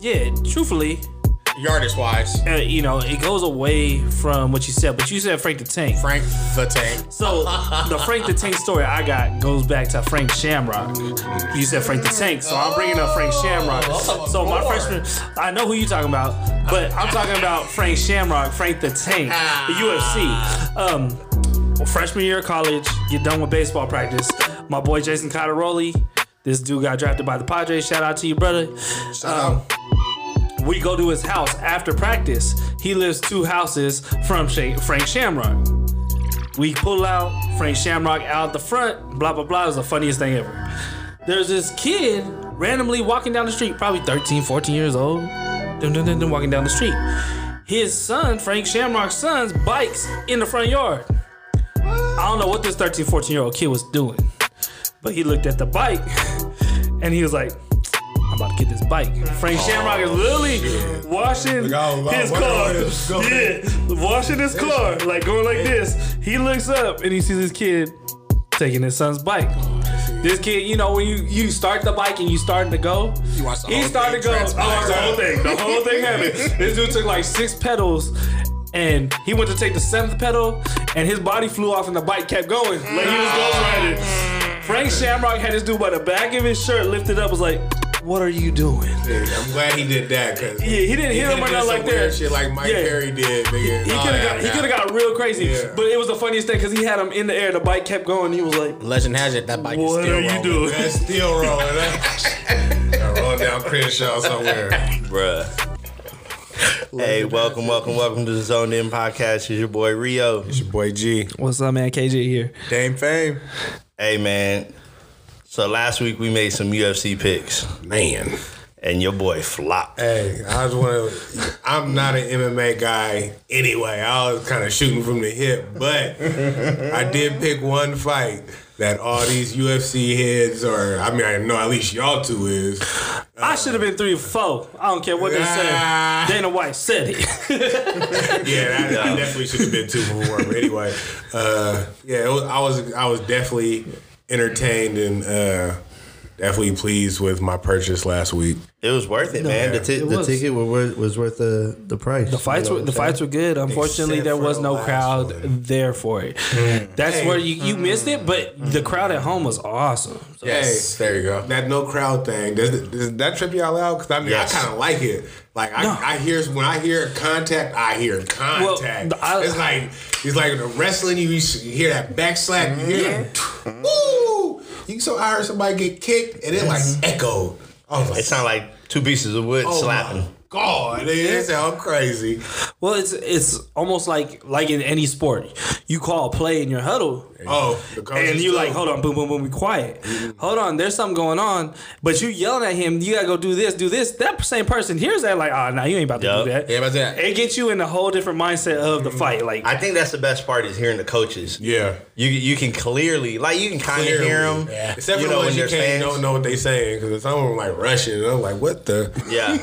Yeah, truthfully, Yardage wise, uh, you know, it goes away from what you said, but you said Frank the Tank. Frank the Tank. So the Frank the Tank story I got goes back to Frank Shamrock. You said Frank the Tank, so I'm bringing up Frank Shamrock. So my freshman, I know who you're talking about, but I'm talking about Frank Shamrock, Frank the Tank, the UFC. Um, well, freshman year of college, you're done with baseball practice. My boy Jason Cotteroli, this dude got drafted by the Padres. Shout out to you, brother. Um, we go to his house after practice. He lives two houses from Frank Shamrock. We pull out Frank Shamrock out the front. Blah blah blah. It was the funniest thing ever. There's this kid randomly walking down the street, probably 13, 14 years old. Dun, dun, dun, walking down the street. His son, Frank Shamrock's son's bikes in the front yard. I don't know what this 13, 14 year old kid was doing, but he looked at the bike and he was like, I'm about to get this bike. Frank Shamrock is literally washing Like, oh, his car. Yeah, washing his car, like going like this. He looks up and he sees his kid taking his son's bike. This kid, you know, when you you start the bike and you starting to go, he started to go. I watched oh, the whole thing. The whole thing happened. This dude took like six pedals. And he went to take the seventh pedal, and his body flew off, and the bike kept going. Like he was going riding. Frank Shamrock had this dude by the back of his shirt lifted up, was like, "What are you doing?" Yeah, I'm glad he did that because Yeah, he didn't hit him or nothing like that. Shit like Mike Yeah. Perry did. Nigga. He could have got he could have got real crazy, Yeah. but it was the funniest thing because he had him in the air. The bike kept going. He was like, Legend has it that bike is "What still are you rolling. doing?" That's still rolling. That rolling down Crenshaw somewhere. Bruh. Hey, welcome, welcome, welcome to the Zone In podcast. It's your boy Rio. It's your boy G. "What's up, man? KJ here." Dame Fame. Hey, man. So last week we made some UFC picks, Man. and your boy flopped. Hey, I was one of. I'm not an MMA guy anyway. I was kind of shooting from the hip, but I did pick one fight that all these UFC heads, or I mean, I know at least y'all two is. I should have been three or four. I don't care what they Ah. said. Dana White said it. Yeah, that, I definitely should have been two before. But anyway, uh, yeah, it was, I was I was definitely entertained and uh, definitely pleased with my purchase last week. It was worth it, man. The, ti- it the was. ticket was worth, was worth the, the price. The fights were the fights were good. Unfortunately, Except there was no crowd one. there for it. Mm. That's where you, you missed it, but the mm. crowd at home was awesome. So, Yes, there you go. That no crowd thing does, does that trip y'all out? Because I mean, Yes. I kind of like it. Like I, No. I hear when I hear contact, I hear contact. the- I- it's like it's like in the wrestling. You, used to hear that back slap. You hear mm-hmm. that, woo. You so I heard somebody get kicked and it like echoed. I was like, It sounded like two pieces of wood oh slapping. my God, it, it sound crazy. Well, it's it's almost like like in any sport, you call a play in your huddle, Oh, the and you like, hold on, boom, boom, boom, be quiet. Mm-hmm. Hold on, there's something going on, but you yelling at him. You gotta go do this, do this. That same person hears that, like, ah, oh, no, you ain't about to Yup. do that. Yeah, but that. It gets you in a whole different mindset of the mm-hmm. fight. Like, I think that's the best part is hearing the coaches. Yeah. You you can clearly like you can kind of hear them. Yeah. Except you for know the when you can't fans. don't know what they saying because some of them like Russian. I'm like, what the? Yeah,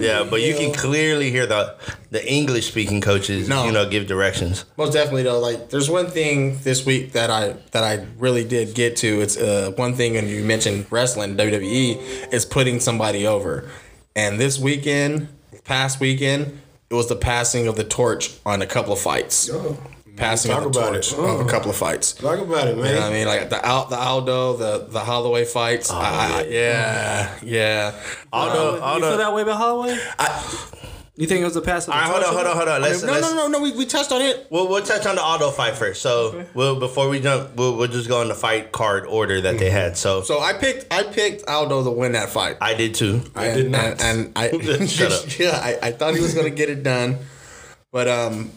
yeah, but you can clearly hear the the English speaking coaches. No. You know, give directions. Most definitely though, like there's one thing this week that I that I really did get to. It's uh one thing, and you mentioned wrestling, WWE is putting somebody over. And this weekend, past weekend, it was the passing of the torch on a couple of fights. Passing Talk of the about torch it. of a couple of fights. Talk about it, man. You know what I mean, like the Al, the Aldo, the the Holloway fights. I, I, yeah, yeah. Although, you feel although, that way about Holloway? You think it was a pass? all right, hold on, hold on, hold on. Let's, No, let's no, no, no. We, we touched on it. We'll, we'll touch on the Aldo fight first. So we'll before we jump, we'll, we'll just go on the fight card order that they had. So, So I picked I picked Aldo to win that fight. I did too. I did not. And, and I Shut up. yeah, I, I thought he was gonna get it done, but um,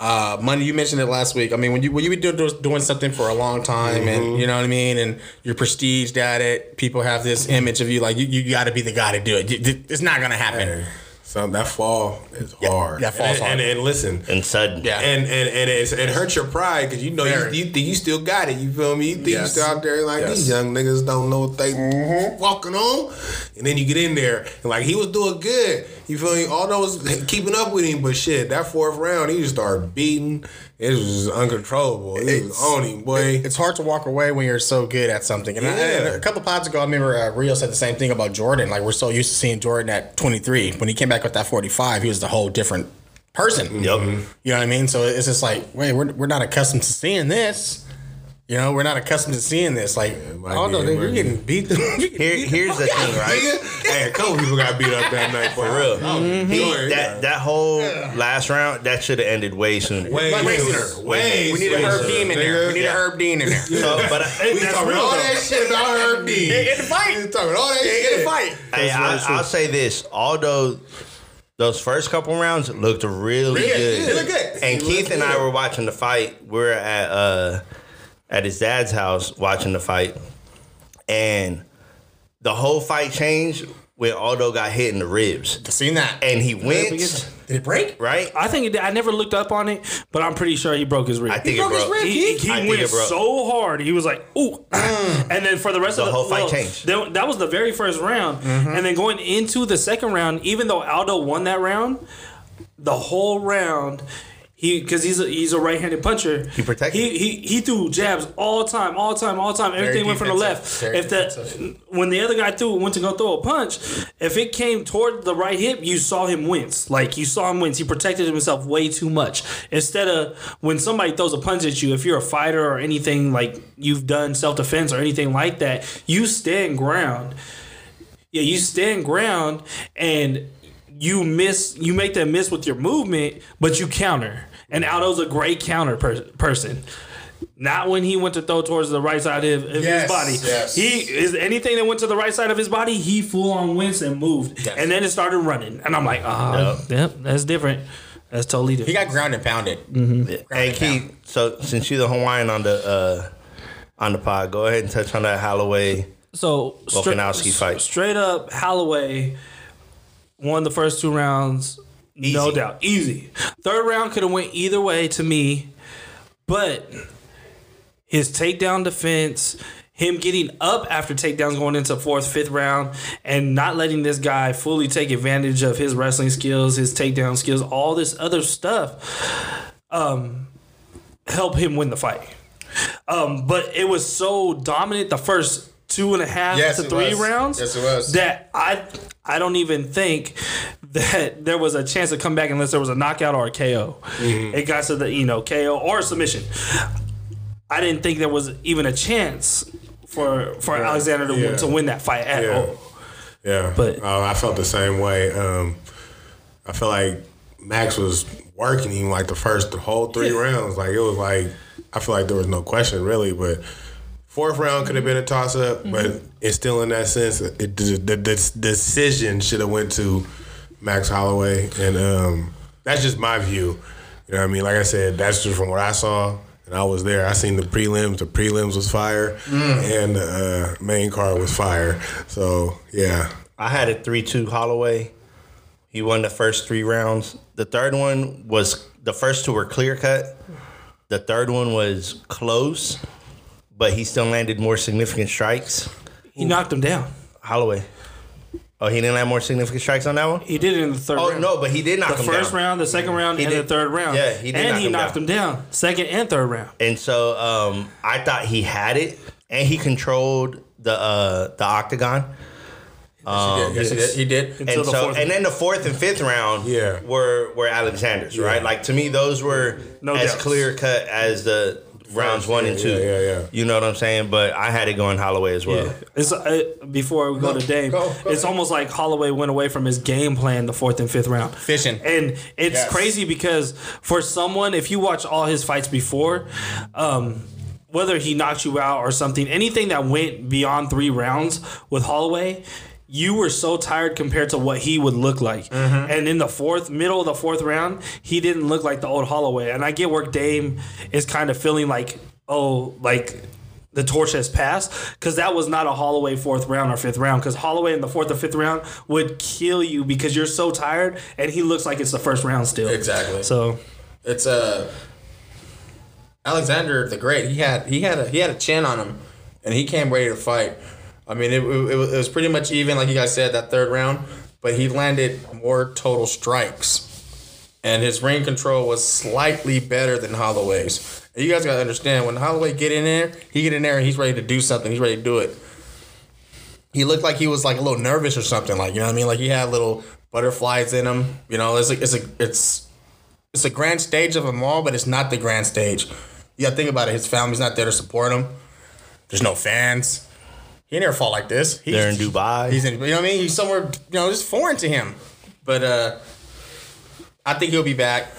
uh, money. You mentioned it last week. I mean, when you when you be doing, doing something for a long time, Mm-hmm. and you know what I mean, and you're prestiged at it, people have this image of you like you, you got to be the guy to do it. It's not gonna happen. Some that fall is hard. that fall's and, hard. And, and listen, and sudden. Yeah. and and and it's, it hurts your pride because you know you, you think you still got it. You feel me? You think Yes. you still out there like Yes. these young niggas don't know what they Mm-hmm. walking on, and then you get in there and like he was doing good. You feel me? All those keeping up with him, but shit, that fourth round he just started beating. It was just uncontrollable. He was on him, boy. It's hard to walk away when you're so good at something. And, I- Yeah. and a couple pods ago, I remember uh, Rio said the same thing about Jordan. Like we're so used to seeing Jordan at 23. When he came back with that 45, he was a whole different person. Yep. You know what I mean? So it's just like, wait, we're, we're not accustomed to seeing this. You know, we're not accustomed to seeing this. Like, I might don't know, be, it nigga, might you're getting beat. Here, here's the thing, right? Nigga, hey, a couple people got beat up that night for real. Mm-hmm. He, that that whole last round that should have ended way sooner. Way, Way way sooner. sooner. Way we need a Herb sooner, Dean in there. We need a Herb Dean in there. So, but I, We talking real, all though. that shit about Herb Dean. In the fight. We talking all that In the fight. Hey, I, I'll say this. Although those first couple rounds looked really Yeah, good. good. And They Keith look and I were watching the fight. We are at uh, at his dad's house watching the fight, and the whole fight changed when Aldo got hit in the ribs, Seen that. and he winced. Did it break? Right? I think it did. I never looked up on it, but I'm pretty sure he broke his rib. I think broke it his broke. rib. he, he I think went so hard. He was like, "Ooh!" Mm. and then for the rest The of the whole fight changed. That, that was the very first round, mm-hmm. and then going into the second round, even though Aldo won that round, the whole round. He, because he's a, he's a right-handed puncher. He protected. He, he he threw jabs all the time, all the time, all the time. Everything went from the left. If that when the other guy threw went to go throw a punch, if it came toward the right hip, you saw him wince. Like you saw him wince. He protected himself way too much. Instead of when somebody throws a punch at you, if you're a fighter or anything like you've done self defense or anything like that, you stand ground. Yeah, you stand ground and you miss. You make them miss with your movement, but you counter. And Aldo's a great counter per- person. Not when he went to throw towards the right side of, of Yes, his body. yes. He is anything that went to the right side of his body. He full on went and moved, Yes. and then it started running. And I'm like, ah, yep, that's different. That's totally different. He got ground and pounded. Hey Keith, so since you're the Hawaiian on the uh, on the pod, go ahead and touch on that Holloway. So stra- Volkanovski fight. straight up, Holloway won the first two rounds, no doubt, easy. Third round could have went either way to me, but his takedown defense, him getting up after takedowns going into fourth, fifth round, and not letting this guy fully take advantage of his wrestling skills, his takedown skills, all this other stuff, um, help him win the fight. Um, but it was so dominant the first two and a half Yes, to three was. rounds Yes, it was. that I I don't even think that there was a chance to come back unless there was a knockout or a KO. Mm-hmm. It got to the you know KO or submission. I didn't think there was even a chance for for Alexander to, Yeah. to win that fight at Yeah. all. Yeah, But- uh, I felt the same way. Um, I felt like Max was working him like the first the whole three rounds. Like it was like I feel like there was no question really, but fourth round could have been a toss up, Mm-hmm. but it's still in that sense. It, the, the, the decision should have went to Max Holloway, and um, that's just my view. You know what I mean? Like I said, that's just from what I saw. And I was there. I seen the prelims. The prelims was fire, and the uh, main card was fire. So yeah, I had a three-two Holloway. He won the first three rounds. The third one was the first two were clear cut. The third one was close, but he still landed more significant strikes. He knocked him down. Holloway. Oh, he didn't land more significant strikes on that one. He did it in the third Oh round. no, but he did knock the him first round, the second round, He and did- the third round. Yeah, he did and knock he him knocked down. him down. Second and third round. And so um, I thought he had it, and he controlled the uh, the octagon. yes, he did. He did. Until and so fourth and then the fourth and fifth round Yeah. were were Alexander's right like to me those were No as doubts. clear cut as the rounds one and two yeah, yeah. you know what I'm saying but I had it going Holloway as well Yeah. It's uh, before we go to Dame. go, go it's almost like Holloway went away from his game plan the fourth and fifth round. Fishing. And it's Yes. crazy because for someone, if you watch all his fights before, um, whether he knocked you out or something, anything that went beyond three rounds with Holloway. You were so tired compared to what he would look like, and in the fourth, middle of the fourth round, he didn't look like the old Holloway. And I get where Dame is kind of feeling like, oh, like the torch has passed because that was not a Holloway fourth round or fifth round because Holloway in the fourth or fifth round would kill you because you're so tired and he looks like it's the first round still. Exactly. So It's uh, Alexander the Great. He had he had a he had a chin on him, and he came ready to fight. I mean, it, it, it was- pretty much even, like you guys said, that third round. But he landed more total strikes, and his ring control was slightly better than Holloway's. And you guys gotta understand when Holloway get in there, he get in there and he's ready to do something. He's ready to do it. He looked like he was like a little nervous or something, like you know what I mean. Like he had little butterflies in him. You know, it's a, it's a it's it's a grand stage of them all, but it's not the grand stage. Gotta think about it. His family's not there to support him. There's no fans. He never fought like this. He's, They're in Dubai. He's in, you know what I mean? He's somewhere, you know, just foreign to him. But uh I think he'll be back.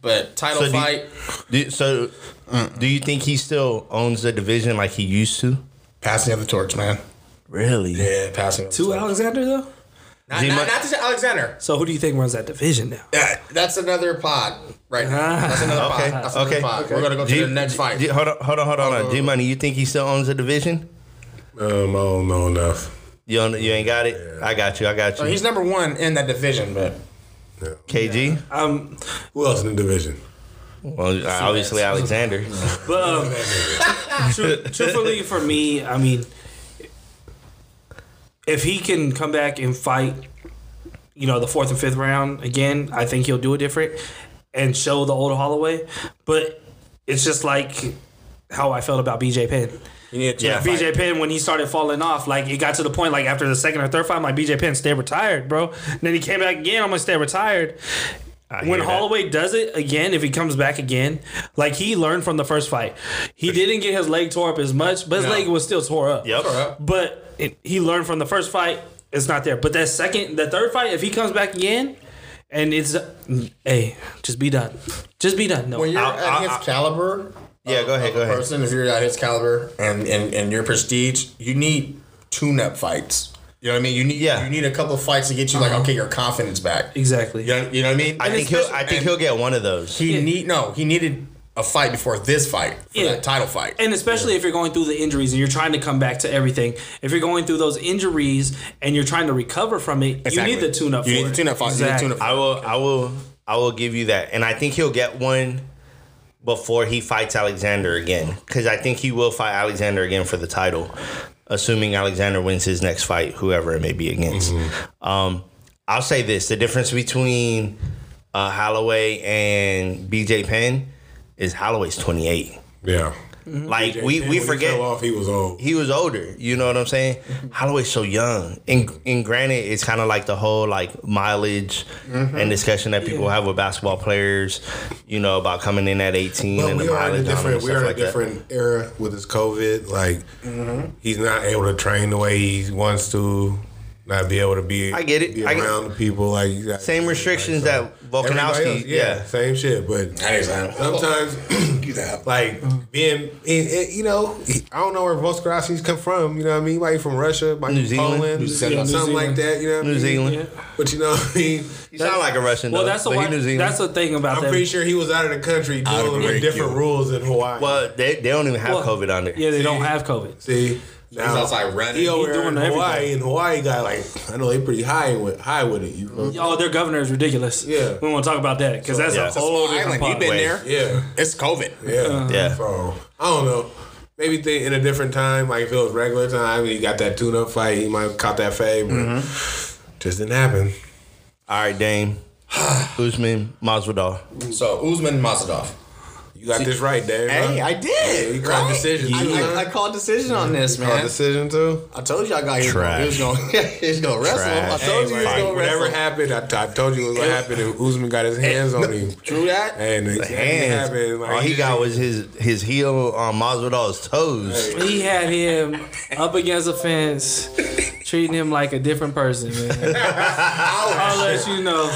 But title So do you- fight, Do, so, mm. do you think he still owns the division like he used to? passing of the torch, man. Really? Yeah, passing to torch. Alexander though. Not, not, not to say Alexander. So who do you think runs that division now? That, that's another pod right now. That's another Okay, pod. That's another okay. pod. We're gonna go to the next fight. G- hold on, hold on, hold on. G Money, you think he still owns the division? Um, I don't know enough. You don't, you ain't got it. I got you. I got you. He's number one in that division, but KG. Um, Who else in the division? Well, obviously Alexander. but um, tru- truthfully, for me, I mean, if he can come back and fight, you know, the fourth and fifth round again, I think he'll do it different and show the old Holloway. But it's just like how I felt about BJ Penn. You Yeah. BJ Penn when he started falling off, like it got to the point like after the second or third fight, I'm like BJ Penn stay retired, bro. And then he came back again. I'm gonna stay retired. I When hear that. Holloway does it again, if he comes back again, like he learned from the first fight, he didn't get his leg tore up as much, but his No. leg was still tore up. Yep. But it, he learned from the first fight. It's not there. But that second, the third fight, if he comes back again, and it's, hey, just be done. Just be done. No, when you're I- at I- his I- caliber, Yeah, of- go ahead, go a ahead. Person, if you're at his caliber and, and and your prestige, you need tune-up fights. You know what I mean? You need Yeah. you need a couple of fights to get you like uh-huh. okay, your confidence back. exactly. You know, you know what I mean? I And think he'll. I think he'll get one of those. He Yeah. need no. He needed a fight before this fight for Yeah. that title fight. And especially if you're going through the injuries and you're trying to come back to everything. If you're going through those injuries and you're trying to recover from it, Exactly. you need the tune up. You for need it. the tune-up fight. You need the Exactly. tune-up I will. I will. I will give you that, and I think he'll get one before he fights Alexander again, because I think he will fight Alexander again for the title, assuming Alexander wins his next fight, whoever it may be against. Um, I'll say this: the difference between uh, Holloway and BJ Penn is Holloway's twenty eight. Yeah. Mm-hmm. Like we, And we he forget fell off, he was old. he was older. You know what I'm saying? Mm-hmm. Holloway's so young, and and granted, it's kind of like the whole like mileage mm-hmm. and discussion that people have with basketball players. You know about coming in at 18 But and we the are in a mileage different we are in a like that. different era with his COVID. Like he's not able to train the way he wants to. Not be able to be. I get it. Be I get- around the people like you got- Same restrictions like, that everybody Volkanovski. else, yeah. same shit. But That is that. sometimes like being in, in- you know I don't know where Volkanovski's come from. You know what I mean? Like from Russia, like New Zealand. Poland, New Zealand. something New like that. You know, what I New mean? Zealand. Yeah. But you know, what I mean, You sound like a Russian. Well, though, that's the but New Zealand. that's the thing about I'm them. pretty sure he was out of the country dealing with different break, rules in Hawaii. well, they, they don't even have Well, COVID on there. Yeah, they See? don't have COVID. See, now, outside running. He over He there in doing Hawaii, and Hawaii got like I know they pretty high with high with it. You know? Oh, their governor is ridiculous. Yeah. we want to talk about that because that's Yeah. a It's a whole Small island. You've been Wait. there. Yeah, It's COVID. yeah, Yeah. So I don't know. Maybe think in a different time, like if it was regular time, you got that tune-up fight, he might have caught that fade, but Mm-hmm. just didn't happen. All right, Dame. Usman Masvidal. So Usman Masvidal. You got this right, Dave. Hey, huh? I did. you called right? decision I, too, I, huh? I called decision on this, Called man. decision too. I told you I got he was gonna- he was Trash. going he was gonna wrestle. Trash. I told you he was Hey, gonna whatever wrestle. happened, I, I told you it was gonna happen if Usman got his hands on him. True that. And it The hands. happened. Like, All he got was his his heel on Masvidal's toes. He had him up against the fence, treating him like a different person, man. I'll let you know.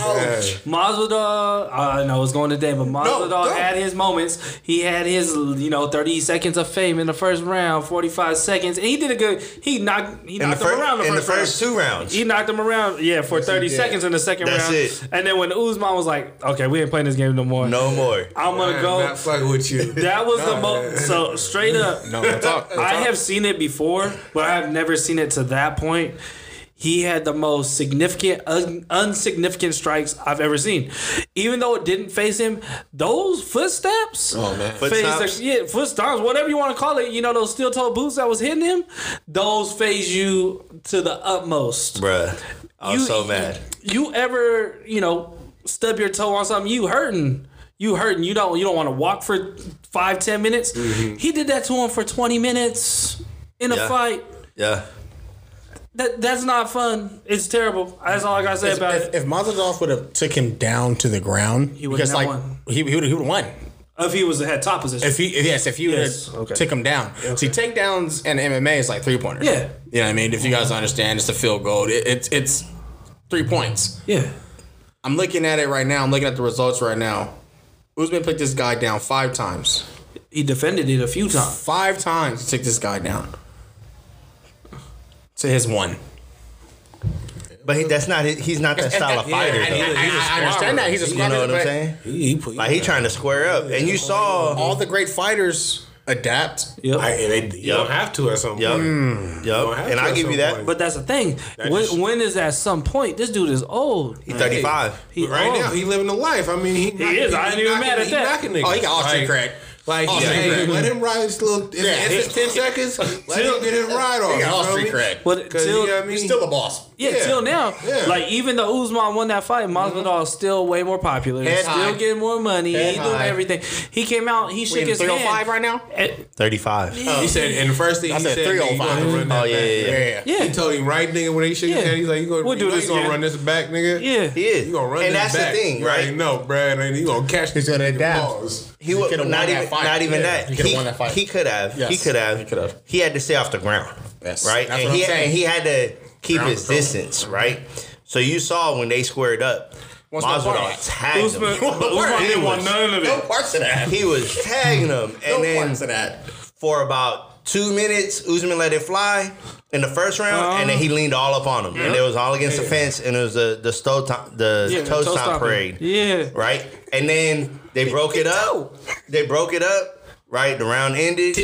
Masvidal, I know it's going today, but Masvidal go. had his moments. He had his, you know, 30 seconds of fame in the first round, 45 seconds, and he did a good. He knocked, he knocked him fir- around the in the first, first round. two rounds. He knocked him around, yeah, for 30 seconds in the second That's round. it. And then when Usman was like, okay, we ain't playing this game no more. no more. I'm going to I'm go. not fucking with you. That was the most. So straight up, No, no talk. no I talk. have seen it before, but I have never seen it to that point. He had the most significant, un- unsignificant strikes I've ever seen. Even though it didn't face him, those footsteps. Oh man. Foot phase stomps? the- yeah, foot stomps, whatever you want to call it. You know those steel toe boots that was hitting him. Those phase you to the utmost. Bruh. I'm You- so mad. You ever, you know, stub your toe on something? You hurting? You hurting? You don't? You don't want to walk for five, ten minutes? Mm-hmm. He did that to him for twenty minutes in a Yeah. fight. Yeah. That that's not fun. It's terrible. That's all I gotta say If, about if, it. if Masvidal would have took him down to the ground, He wouldn't have like won. he, he would have won. If he was at top position, If he yes, if he would Yes, have okay. took him down. See, takedowns in MMA is like three pointers. Yeah. You know what I mean? If you guys understand, it's a field goal. It, it's it's three points. yeah, I'm looking at it right now. I'm looking at the results right now. Usman put this guy down five times. he defended it a few times. Five times he took this guy down. To his one. But he, that's not he's not that style of fighter. I, though. I- I- I understand that. He's a you know what I'm saying? He, he put, Like he trying to square up, and you saw. All the great fighters adapt. Yep. I, and they, you Yup. don't have to at some Yep. point. Yep. have And I at give you that. point. but that's the thing. That When, is- when is at some point? This dude is old. He's 35. He right old. now, he living a life. I mean, he, knocking- is. I ain't even knocking- mad at he that. knocking niggas. Oh, he got all street like, cred. Like, All yeah, hey, let him ride his little. If, Yeah. if it's ten seconds, let him get his ride off. He got all you feel street cred. But 'Cause, till, you know what I mean? He's still the boss. Yeah, Yeah. till now. Yeah. Like even though Usman won that fight, Masvidal is still way more popular. He's Head still high. getting more money. Head he doing high. everything. He came out. He shook We in his hand. 305 right now? Eh, 35. He said, and the first thing I he said said, 305. run that Oh, yeah, yeah, yeah. Yeah. Yeah, He told him right nigga when he shook his hand. He's like, you gonna, We'll do this you gonna run this back, nigga. yeah. He is. You gonna run this back? and that's the thing, right? already know, Brad. And you gonna catch. He's gonna adapt. Balls. He, He would could've not even not even Yeah. that. He could've won that fight. He could have. Yes. He could have. He could've. He had to stay off the ground. Yes. Right. That's and what he I'm saying. he had to keep Ground his control. distance. Right. So you saw when they squared up, What's the Masvidal tagged Usman, him. Usman He didn't want was- none of No it. parts of that. He was tagging him, No and then parts of that. for about two minutes, Usman let it fly in the first round, Uh-huh. and then he leaned all up on him, and it was all against the fence, and it was the the toe top, the Yeah, toe toe stomp parade, Yeah. right? And then they broke it up. They broke it up. Right, the round ended.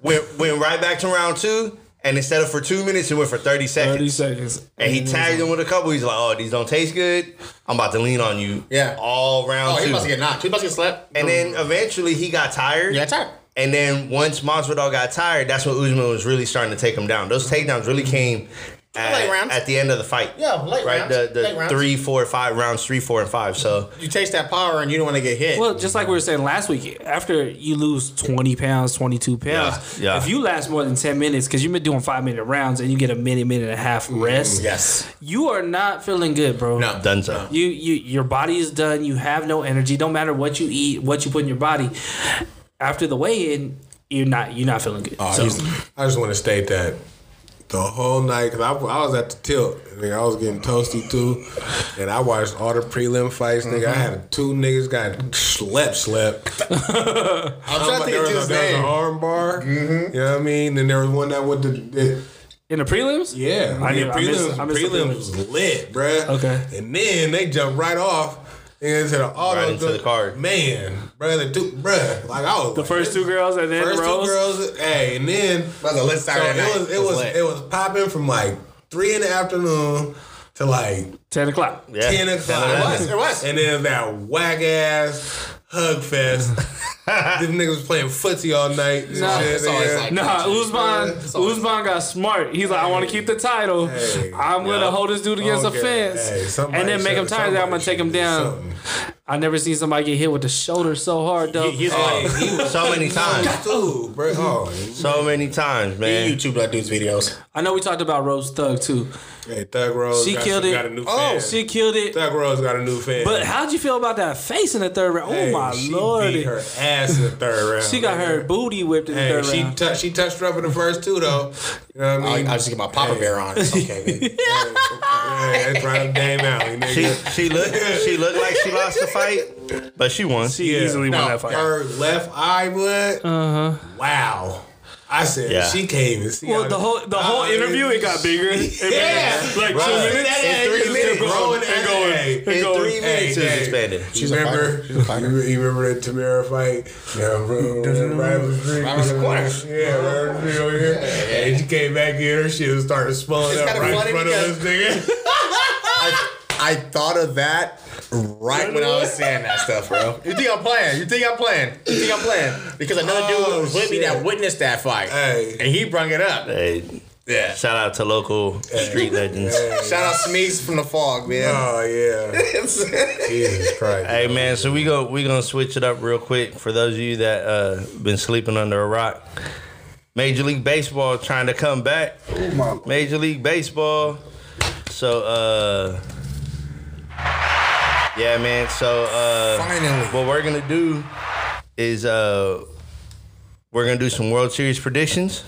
Went went right back to round two, and instead of for two minutes, it went for thirty seconds. Thirty seconds. And he tagged him with a couple. He's like, "Oh, these don't taste good. I'm about to lean on you." Yeah. all round Oh, he's two. about to get knocked. He's about to get slapped. and then eventually he got tired. Yeah, tired. And then once Masvidal got tired, that's when Usman was really starting to take him down. Those takedowns really came at, Late rounds. at the end of the fight. Yeah, late right. rounds. The the Late rounds. three, four, five rounds, three, four, and five. So You taste that power and you don't want to get hit. Well, just like we were saying last week, after you lose 20 pounds, 22 pounds, Yeah, yeah. if you last more than 10 minutes, because you've been doing five minute rounds and you get a minute, minute and a half mm, rest, yes. you are not feeling good, bro. No. done so. You, you, your body is done. You have no energy. Don't matter what you eat, what you put in your body. After the weigh in, you're not, you're not feeling good. so, I just want to state that the whole night because I, I was at the tilt. Nigga, I was getting toasty too, and I watched all the prelim fights. Nigga, I had two niggas got slept, slept. I'm trying to there think of was, a, his there was an name. arm bar. Mm-hmm. You know what I mean? And there was one that went to. The, in the prelims, yeah, I the knew- I missed- prelims, I missed the prelims prelims. was lit, bruh. Okay. And then they jumped right off into the auto. Right into the card. Man, bruh, the two, bruh, like I was the first two girls and then First Rose. two girls, hey, and then That was a lit so Saturday night. it was it was lit. it was popping from like three in the afternoon to like 10 o'clock. Yeah. ten o'clock. It was, it was. And then that whack ass hug fest. Them niggas was playing footsie all night. and Nah, shit, it's always nigga. like- Nah, Usman, It's always- Usman got smart. He's like, I want to keep the title. Hey. I'm gonna hold this dude against Okay. the fence, Hey, and then make him tired. I'm gonna take him down. something. I never seen somebody get hit with the shoulder so hard though. He's Hey, like, he was So many times. too, bro. Oh, So many times, man. YouTube that dude's videos. I know we talked about Rose Thug too. Hey, Thug Rose. She got, killed it. Got a new Oh, fan. she killed it. Thug Rose got a new fan. But how'd you feel about that face in the third round? Hey, oh my she lord! beat her ass in the third round. She got man. her booty whipped in the Hey, third she round. tou- she touched her up in the first two though. You know what I I, mean? I just get my Papa Bear on. It's okay. baby. yeah, that's right, Dame Alley, She nigga. she looked she looked like she lost the fight, but she won. she Yeah. easily won that fight. Her left eye, blood. Uh huh. Wow. I said Yeah. she can't even see. well, the whole the whole Uh, interview it got bigger. It made Yeah. like Right. two minutes. In three minutes, kept going, growing and going, hey, and In going. three minutes, it hey. expanded. She's you a remember. She's a. You, you remember the Tamara fight? Yeah, bro, right up the street. Right around the corner. Yeah, right up the street over here. And she came back in, her shit was starting spilling up kinda right in front of us, nigga. I, I thought of that right when I was saying that stuff, bro. You think I'm playing? You think I'm playing? You think I'm playing? Because another Oh, dude was with me that witnessed that fight, Hey. and he brung it up. Hey, Yeah. shout out to local street legends. Shout out Smeeks from the fog, man. Oh, yeah. Jesus Christ. Hey man, so we go we gonna switch it up real quick for those of you that uh been sleeping under a rock. Major League Baseball trying to come back. Major League Baseball. So uh yeah man, so uh Finally. what we're gonna do is uh we're gonna do some World Series predictions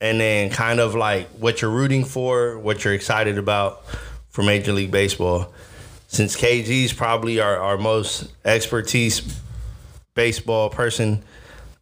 and then kind of like what you're rooting for, what you're excited about for Major League Baseball. Since KG's probably our, our most expertise baseball person,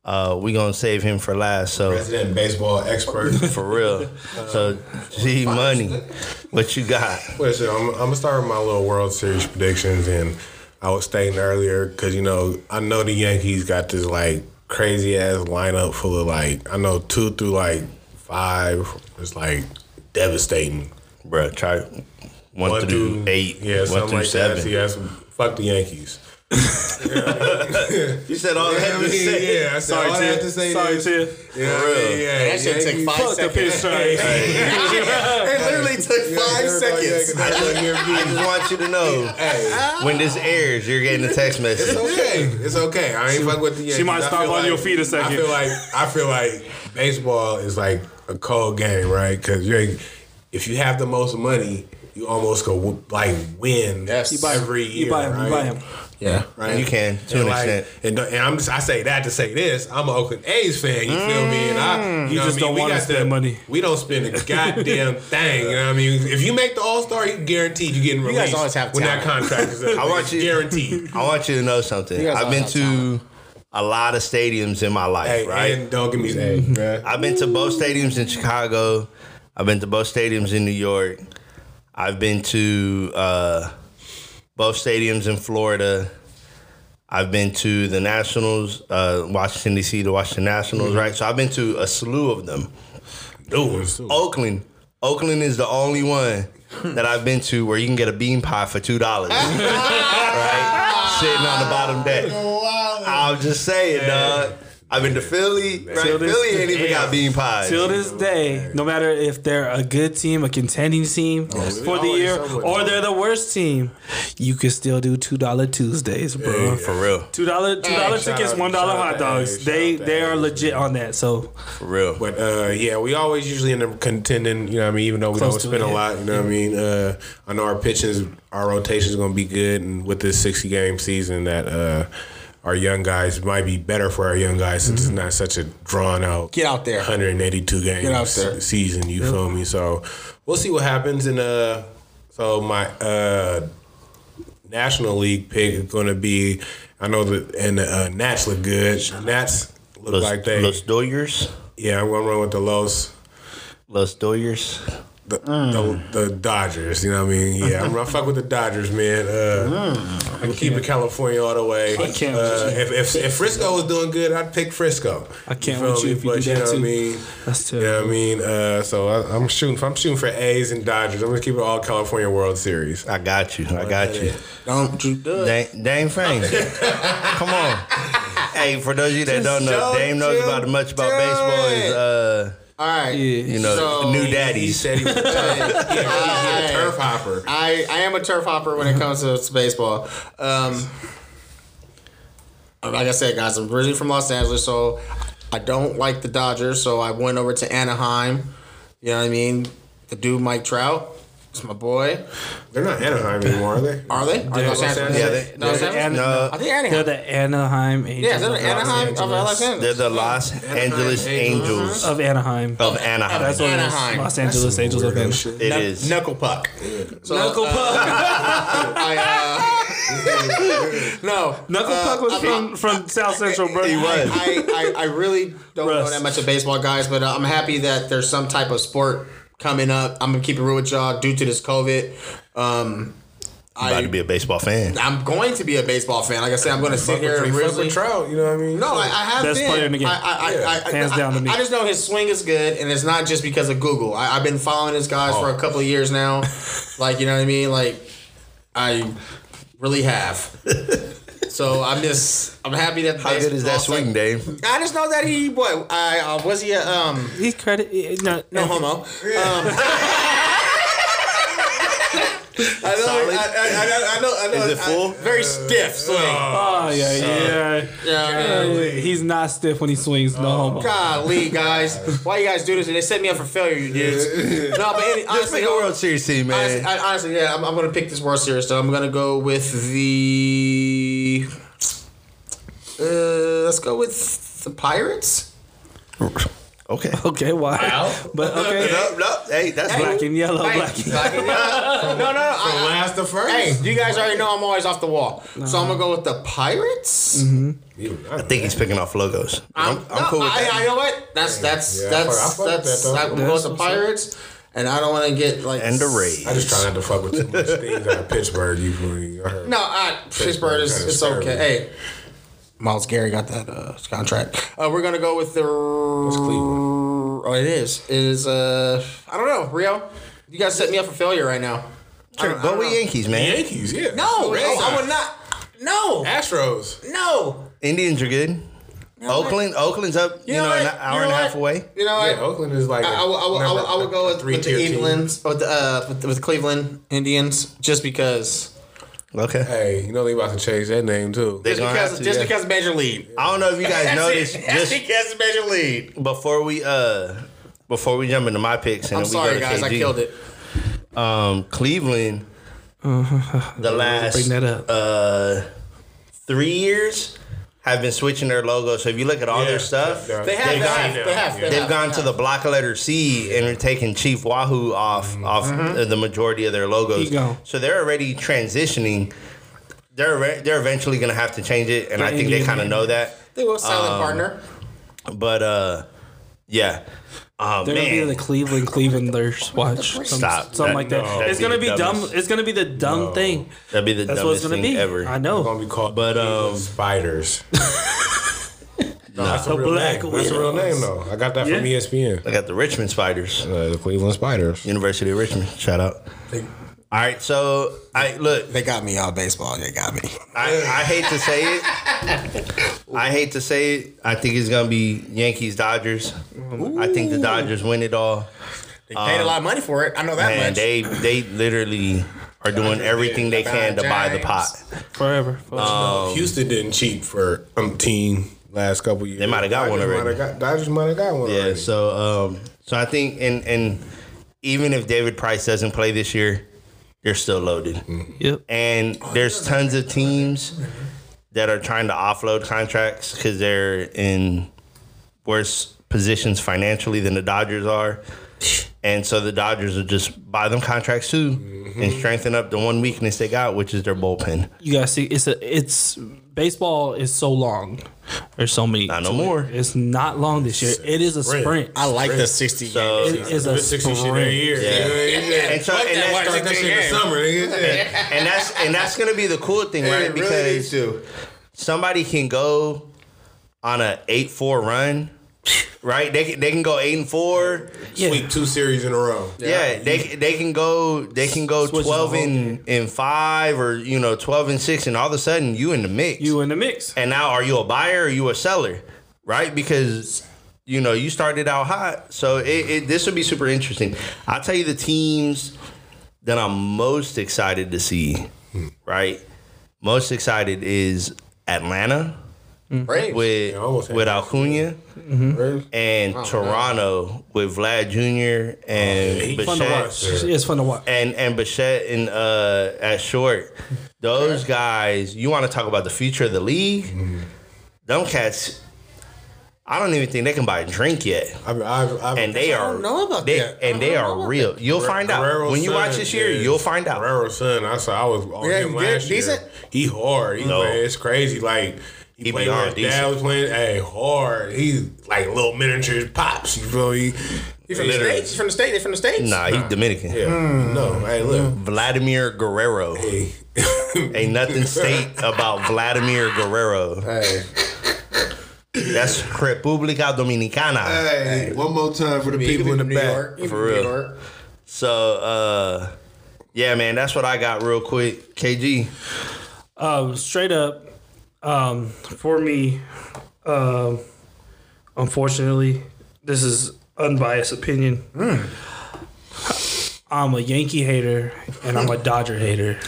uh, we gonna save him for last. So Resident baseball expert. for real. So G Money, what you got? Listen, I'm, I'm gonna start with my little World Series predictions, and I was stating earlier because you know I know the Yankees got this like crazy ass lineup full of like I know two through like five is like devastating. Bruh, try one, through eight, yeah, one something through like seven. that. See, that's fuck the Yankees. You said all I that to mean, say. yeah, I said Sorry, all I have Tia. to say Sorry, is, Tia. you know what I real. mean? Yeah, that shit took Yankees- five Fuck the seconds. pinstripes. it literally took Yeah, five seconds. got- got- I just want you to know Hey, when this airs, you're getting a text message. It's okay. It's okay. I ain't fuck with the Yankees. She might I stomp feel on like- your feet a second. I feel like I feel like baseball is like a cold game, right? Because if you have the most money, you almost go w- like win Yes. You buy every year. You buy him. right? You buy him. Yeah. Right? You can, to and an like, extent. And, and I'm just I say that to say this. I'm an Oakland A's fan. You feel me? And I, you, Mm. You know just what I mean? don't We wanna got spend the- money. We don't spend a goddamn thing. You know what I mean? If you make the All Star, you guaranteed you getting guys released. always have when that contract is up. I want you- guaranteed. I want you to know something. I've been to talent. a lot of stadiums in my life, Hey, right? and don't give me hey, bruh. I've been to both stadiums in Chicago. I've been to both stadiums in New York. I've been to uh, both stadiums in Florida. I've been to the Nationals, uh, Washington D.C. to Washington Nationals, right? So I've been to a slew of them. Ooh, Oakland, Oakland is the only one that I've been to where you can get a bean pie for two dollars, right? Sitting on the bottom deck. I'm just saying, dog. I've been to Philly, right? Till this- Philly ain't even got bean pies. Till this day, no matter if they're a good team, a contending team for the year, or they're the worst team, you can still do two dollar Tuesdays, bro. For real, Two dollar two dollar shout tickets, one dollar hot dogs. A's, They shout out to they are A's, legit on that. So for real. But uh, yeah, we always usually end up contending. You know what I mean? Even though we Close don't spend it, a lot. You know what I mean? Uh, I know our pitches, our rotation is going to be good, and with this sixty game season, that uh, our young guys might be better for our young guys since it's not such a drawn out. Get out there. 182 games Get out there. season. You feel me? So we'll see what happens. And uh, so my uh, National League pick is going to be. I know that and the uh, Nats look good. Nats look Los, like they. Los Doyers, yeah, I'm going to run with the Los. Los Doyers. The, the, the Dodgers, you know what I mean? Yeah, I'm, I fuck with the Dodgers, man. Uh, I'm gonna keep it California all the way. I can't Uh, if, if if Frisco was doing good, I'd pick Frisco. I can't feel with you me? if you but do you that know what I mean? That's true. You know what I mean? Uh, so I, I'm shooting. I'm shooting for A's and Dodgers. I'm gonna keep it all California World Series. I got you. I got you. Don't you do it. Dame, Dame Frank. Come on. Hey, for those of you that don't know, Dame knows about much about baseball. it. Is uh, All right. Yeah. you know, So- new daddy. He said he was yeah, he, he a turf hopper. I, I am a turf hopper when it comes to, to baseball. Um, like I said, guys, I'm originally from Los Angeles, so I don't like the Dodgers. So I went over to Anaheim. You know what I mean? the dude Mike Trout. It's my boy. They're not Anaheim anymore, are they? Are they? Are they Los Angeles? Yeah, they- Los they're- Angeles? no. I think They're the Anaheim Angels. Yeah, they're the Los Anaheim of Angeles. Los Angeles. They're the Los Angeles Angels of Anaheim. of Anaheim. That's what it is. Anaheim. Los Angeles Angels of Weirdo Anaheim. shit. It Knuck- is. Knuckle puck. So, Knuckle uh, Puck. I, uh, no. Knuckle uh, Puck was I from, mean, from South Central, bro. He was. I, I, I really don't know that much of baseball, guys, but uh, I'm happy that there's some type of sport coming up. I'm gonna keep it real with y'all due to this COVID. Um, I'm about to be a baseball fan. I'm going to be a baseball fan. Like I said, I'm going to sit here and fuck really. with Trout, you know what I mean? No, I, I have Best been. player in the game. I, I, I, I, Hands I, down to me. I just know his swing is good, and it's not just because of Google. I, I've been following this guys for Oh. a couple of years now. like you know what I mean? Like I really have. so I'm just I'm happy that. How good is that swing, Dave? I just know that he what I uh, was he a um He's credit. No, no homo. Um, I know, Solid? I, I, I, I know, I know. Is it full? I- very stiff swing. Oh yeah, yeah. Yeah, Yeah, He's not stiff when he swings. No homo. Golly, guys, why you guys do this? And they set me up for failure, you dudes. No, but any, Just honestly, pick a World Series team, honestly, man. I, honestly, yeah, I'm, I'm gonna pick this World Series. So I'm gonna go with the. Uh, let's go with the Pirates. Okay. Okay, why? But okay. No, no. Hey, that's Black black. and yellow, Hey, black. and- yellow. no, no, no. I- I- last to first? hey, you guys already know I'm always off the wall. So I'm gonna go with the Pirates. Mm-hmm. I think he's picking off logos. I'm, I'm no, cool with I, that. I know what. That's that's Yeah, I that's fuck- I fuck with that's. that, though. I'm going with the That's what's up. Pirates, and I don't want to get like and the Rays. I just try not to fuck with too much things out of Pittsburgh. You, you heard. No, I, Pittsburgh is it's scary. okay. Hey, Myles Garrett got that uh, contract. Uh, we're gonna go with the. Cleveland. Oh, it is. It is. Uh, I don't know, Rio. You guys set me up for failure right now. I don't- Go with. Yankees, man. Yankees, yeah. No, Red no, I would not. No, Astros. no. Indians are good. Oakland, Oakland's up. You, You know know, what? an You hour know and a half away. You know? Yeah, Oakland is like. I, I, will- I, I, I would go with, with the three-tier. Evelyn's, with the, uh, with, the- with Cleveland Indians, just because. Okay. Hey, you know they about to change that name too. Just because, to, just yeah. because of Major League. I don't know if you guys noticed. That's Just because of Major League. before we uh before we jump into my picks and I'm then we sorry, go to guys. I killed it. Um, Cleveland, the last Bring that up. uh three years have been switching their logo. So if you look at all their stuff, They have. They've They have. gone- They have. They they've have. gone to the block letter C and they're taking Chief Wahoo off off uh, the majority of their logos. So they're already transitioning. They're re- they're eventually going to have to change it, and I think they kind of know that. They will silent Um, partner. But uh, yeah. Oh They're gonna be the Cleveland Clevelanders. Watch Some- Stop. something That- like that. no. it's gonna be be the dumb. dumbest. It's gonna be the dumb thing. that'd be the That's what dumbest it's gonna thing be. ever. I know. It's gonna be called But, um, Cleveland Spiders. no, that's The a real Black name. That's a real name though. I got that from E ESPN. I got the Richmond Spiders, Uh, the Cleveland Spiders. University of Richmond. Shout out. All right, so I look. They got me on baseball. They got me. I, I hate to say it. I hate to say it. I think it's gonna be Yankees Dodgers. I think the Dodgers win it all. They paid a lot of money for it. I know that Man, much. they they literally are doing everything they can to buy the pot. Forever. Um, Houston didn't cheat for umpteen last couple years. They might have got one Dodgers already. might have got- Dodgers might have got one Yeah, already. so um, so I think and and even if David Price doesn't play this year, they're still loaded. Mm-hmm. Yep. And there's tons of teams that are trying to offload contracts because they're in worse positions financially than the Dodgers are. And so the Dodgers will just buy them contracts too mm-hmm. and strengthen up the one weakness they got, which is their bullpen. You guys see, it's a, it's baseball is so long. There's so many. Not no to it. more. It's not long this year. It is a sprint. I like the 60 So- game. It is a 60 shit every sprint. year. Yeah. And so and Why that's, start that shit in the summer. Yeah. and that's and that's gonna be the cool thing, right? Because somebody can go on a eight four run, right? They can, they can go eight and four. Yeah. Sweep two series in a row. Yeah, they they can go they can go Switch twelve whole and, and five or you know twelve and six, and all of a sudden you in the mix. You in the mix. and now are you a buyer or are you a seller, right? Because you know you started out hot, so it, it this would be super interesting. I'll tell you the teams that I'm most excited to see, hmm. right? Most excited is Atlanta Mm-hmm. Braves. with Yeah, with that. Acuna mm-hmm. Braves. and oh, Toronto with Vlad Jr. and oh, he Fun to watch. Bichette It's fun to watch. and and Bichette and uh, at short. Those guys, you want to talk about the future of the league? Mm-hmm. Them cats, I don't even think they can buy a drink yet. I've, I've, I've, and they I are don't know about they, that. and they are about real. You'll find out Guerrero's when you watch this year. You'll find out. Guerrero's son. I saw. I was on Yeah, him he good, last year. decent? He hard. He No. man, it's crazy. Like he, He played beyond his dad was playing. Hey, hard. He's like little miniatures pops. You feel me? You from the Literally. states? You from the state? They from the states? Nah, he's Dominican. Yeah. No. Hey, look. Vladimir Guerrero. Hey. Ain't nothing state about Vladimir Guerrero. Hey, That's República Dominicana. Hey, one more time for the you people in the New back. York. For real. New York. So, uh, yeah, man, that's what I got real quick. KG. Um, straight up, um, for me, um, unfortunately, this is unbiased opinion. I'm a Yankee hater and I'm a Dodger hater.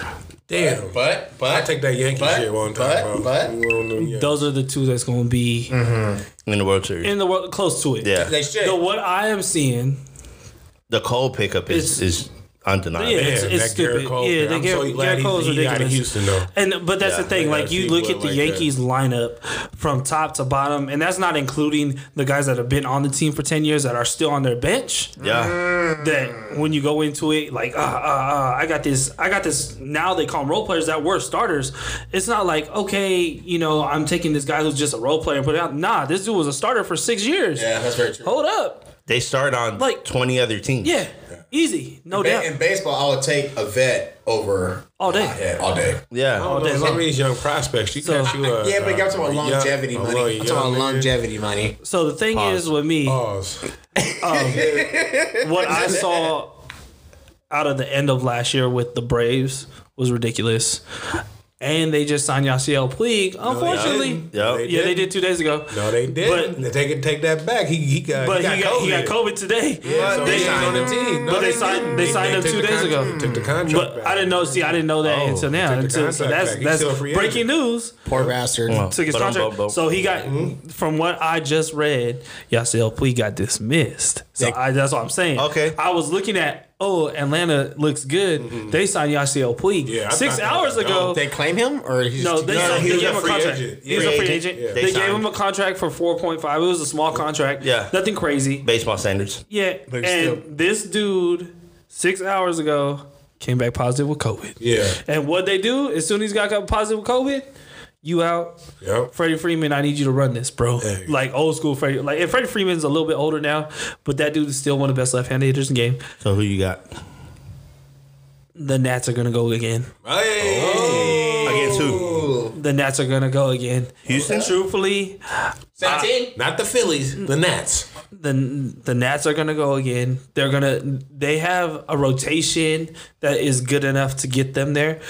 Damn. But, but, I take that Yankee but, shit one but, time, bro. but- You wanna know, yeah. Those are the two that's going to be in the World Series. in the world close to it. yeah, they should. So what I am seeing, the Cole pickup is It's- is undeniable. yeah, it's, it's that stupid. Cole yeah, thing. they I'm get so glad Garrett he's- Cole is he out of. Houston, though. And but that's Yeah, the thing. Like you look at the like that. Yankees lineup from top to bottom, and that's not including the guys that have been on the team for ten years that are still on their bench. Yeah, that when you go into it, like, uh, uh, uh, I got this, I got this. Now they call them role players that were starters. It's not like, okay, you know, I'm taking this guy who's just a role player and put it out. Nah, this dude was a starter for six years. yeah, that's very true. Hold up. they start on Like- like twenty other teams. Yeah. Easy. No Ba- doubt. In baseball, I would take a vet over All day. Yeah, all day. yeah. all day some of these young prospects, you So- catch you a, yeah, but I'm talking about a young- longevity money. I'm talking about longevity money. So the thing Pause. is with me, Pause. Um, what I saw out of the end of last year with the Braves was ridiculous. And they just signed Yasiel Puig. Unfortunately, didn't. Yep. They yeah, they didn't. two days ago. No, they didn't. they can take that back. He, he uh, got, But he got, he got, COVID. he got COVID today. Yeah, so they he ain't signed on the him. team. No, But they didn't. signed- they signed him two days contract- ago. Took the contract But back. I didn't know. See, I didn't know that Oh, until now. Until, so that's that's still a free breaking news. Poor bastard. Took his Boom, contract. boom, boom. So he got, mm-hmm. from what I just read, Yasiel Puig got dismissed. So I, that's what I'm saying. Okay. I was looking at. Oh, Atlanta looks good. They signed Yasiel Puig Yeah, six thought that hours ago. dope. They claim him, or he's No, they, No, signed, he they gave a him a free contract. agent. He was a Free free agent. agent. Yeah. They, They gave him a contract for four point five. It was a small contract. Yeah. nothing crazy. Baseball standards. Yeah, But and still- this dude six hours ago came back positive with COVID. Yeah. And what they do as soon as he got positive with COVID, you out. Yep. Freddie Freeman, I need you to run this, bro. Hey. Like old school Freddie. Like and Freddie Freeman's a little bit older now, but that dude is still one of the best left-handed hitters in the game. So who you got? The Nats are gonna go again. Hey. Against who? The Nats are gonna go again. Houston? Truthfully, 17. Not the Phillies, the Nats. the the Nats are gonna go again. They're gonna they have a rotation that is good enough to get them there.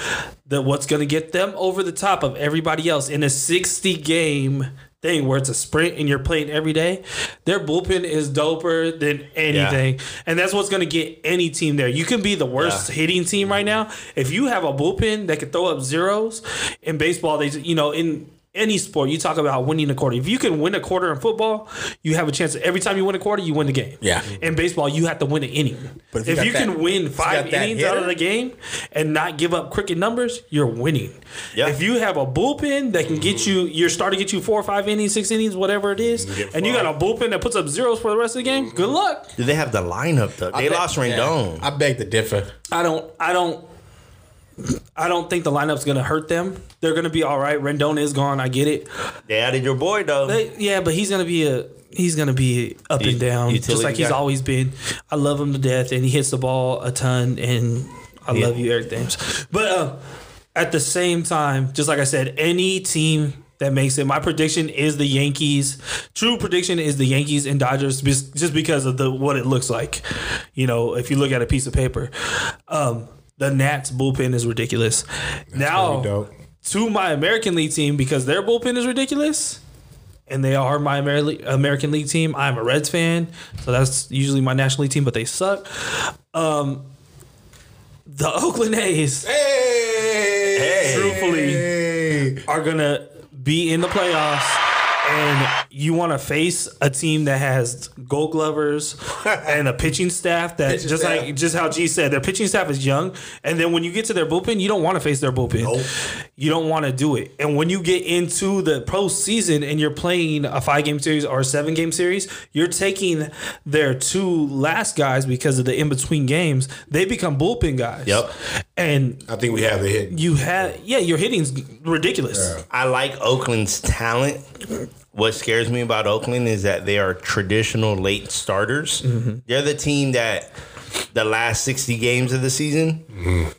That what's gonna get them over the top of everybody else in a sixty game thing where it's a sprint and you're playing every day. Their bullpen is doper than anything, and that's what's gonna get any team there. You can be the worst Yeah. hitting team right now if you have a bullpen that can throw up zeros. In baseball, they you know in any sport, you talk about winning a quarter. If you can win a quarter in football, you have a chance. Every time you win a quarter, you win the game. Yeah. In mm-hmm. baseball, you have to win an inning. But if if you, you can that- win five got that innings out of the game and not give up cricket numbers, you're winning. Yeah. If you have a bullpen that can get you, mm-hmm. you're starting to get you four or five innings, six innings, whatever it is, get and you got a bullpen that puts up zeros for the rest of the game, good luck. Do they have the lineup though? They I bet- lost yeah. Rendon. I beg to differ. I don't. I don't. I don't think the lineup's gonna hurt them. They're gonna be all right. Rendon is gone. I get it. They added your boy though. They, yeah, but he's gonna be a he's gonna be up and down, just like he's guy. always been. I love him to death, and he hits the ball a ton. And I Yeah. love you, Eric Thames. But uh, at the same time, just like I said, any team that makes it, my prediction is the Yankees. True prediction is the Yankees and Dodgers, just because of the what it looks like. You know, if you look at a piece of paper, um, the Nats bullpen is ridiculous. now, to my American League team because their bullpen is ridiculous. And they are my American League team. I'm a Reds fan, so that's usually my National League team, but they suck. Um, the Oakland A's Hey. truthfully are gonna be in the playoffs and you want to face a team that has Gold Glovers and a pitching staff that Pitching just staff. like just how G said, their pitching staff is young, and then when you get to their bullpen, you don't want to face their bullpen. You don't want to do it, and when you get into the postseason and you're playing a five game series or a seven game series, you're taking their two last guys because of the in between games. They become bullpen guys. Yep. and I think we have the hit. you have yeah, your hitting's ridiculous. I like Oakland's talent. What scares me about Oakland is that they are traditional late starters. Mm-hmm. They're the team that the last sixty games of the season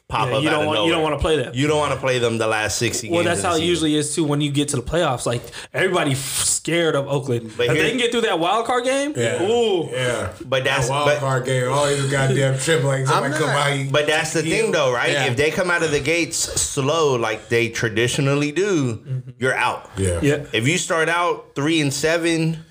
pop Yeah, up. you don't of want you don't want to play them. You don't want to play them the last sixty. Well, games that's of the how it usually is too when you get to the playoffs. Like everybody's scared of Oakland. But if here- they can get through that wild card game, Yeah. ooh, Yeah. But that's that wild but, card game. All these goddamn triple like I'm come out. you- But that's the thing, though, right? Yeah. If they come out of the gates slow, like they traditionally do, mm-hmm. you're out. Yeah. yeah. If you start out three and seven,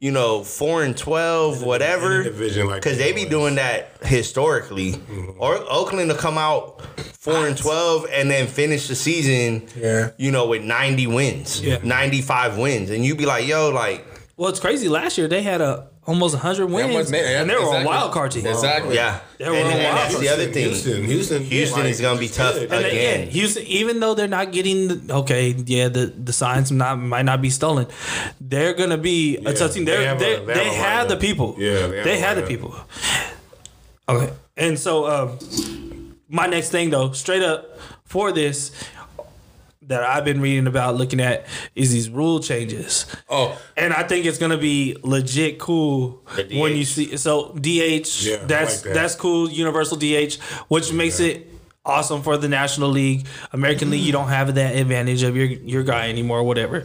you know, four and twelve, whatever, in a division like because they be that. doing that historically. Or Oakland to come out four and twelve and then finish the season, Yeah. you know, with ninety wins, Yeah. ninety five wins, and you be like, yo, like, Well, it's crazy. Last year they had a almost 100 wins, almost made it. Yeah, and they were exactly. a wild card team. Exactly. yeah, They and, were and on that's the other thing. Houston, Houston, Houston is gonna be tough. And they- again. Houston, even though they're not getting the, okay, yeah, the the signs not might not be stolen, they're gonna be a tough team. they They're, have they a- they, they have have the people. Yeah, they have they a have the people. Okay, and so um, my next thing though, straight up for this. That I've been reading about, looking at, is these rule changes. Oh, And I think it's gonna be legit cool when you see. So DH, Yeah, that's like that. that's cool. Universal DH, which makes it awesome for the National League, American League. You don't have that advantage of your your guy anymore, whatever.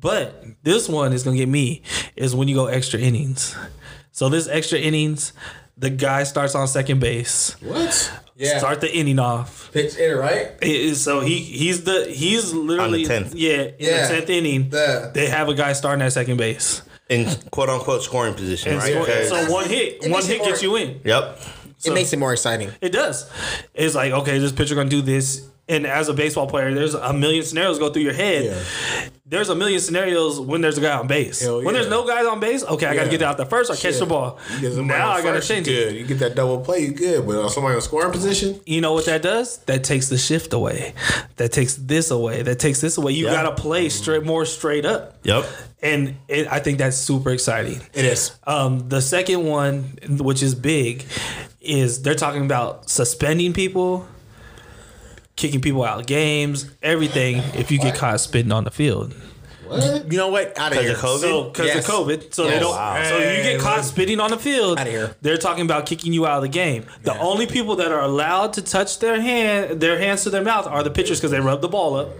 But this one is gonna get me is when you go extra innings. So this extra innings, the guy starts on second base. What? Yeah. Start the inning off. pitch it right. It is- so he he's the he's literally 10th. yeah in Yeah. the tenth inning. The- they have a guy starting at second base. in quote unquote scoring position, And right? so, Because- so one hit, It one hit it gets you in. yep. it makes it more exciting. It does. It's like okay, this pitcher gonna do this, and as a baseball player, there's a million scenarios go through your head. Yeah. There's a million scenarios when there's a guy on base. Hell When there's no guys on base, okay, I gotta Yeah. get out the first or catch the ball. You get somebody Now on I gotta first, you change it. good. You get that double play, you good. But somebody in scoring position, You know what that does? That takes the shift away. That takes this away. That takes this away. You Yeah. gotta play straight more straight up. Yep. And it, I think that's super exciting. It is. Um, the second one, which is big, is they're talking about suspending people, kicking people out of games, everything if you get caught spitting on the field. You know what? Out of Because here. of COVID? So because Yes. of COVID, so they Yes. don't. Wow. So you get caught spitting on the field. Out of here. They're talking about kicking you out of the game. The only people that are allowed to touch their hand, their hands to their mouth, are the pitchers because they rub the ball up,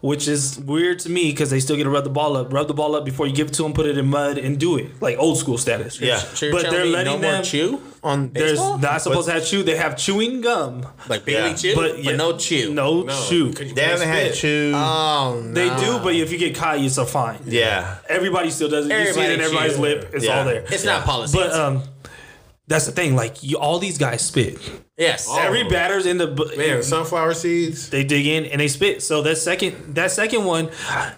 which is weird to me because they still get to rub the ball up. Rub the ball up before you give it to them, put it in mud, and do it like old school status. Yeah. So you're but they're letting no more them- chew on There's not supposed to have chew. They have chewing gum, like barely Yeah. chew, but, but, yeah, no chew. No, no, chew. 'cause you They haven't had chew. Oh, no. They do, but if you get caught, it's a fine. yeah. Everybody still does it. You see it Everybody in everybody's chew. lip. It's Yeah. all there. It's not policy. But um, that's the thing. Like you, all these guys spit. yes. Oh. Every of them. batter's in the bu- man, sunflower seeds. they dig in and they spit. So that second that second one,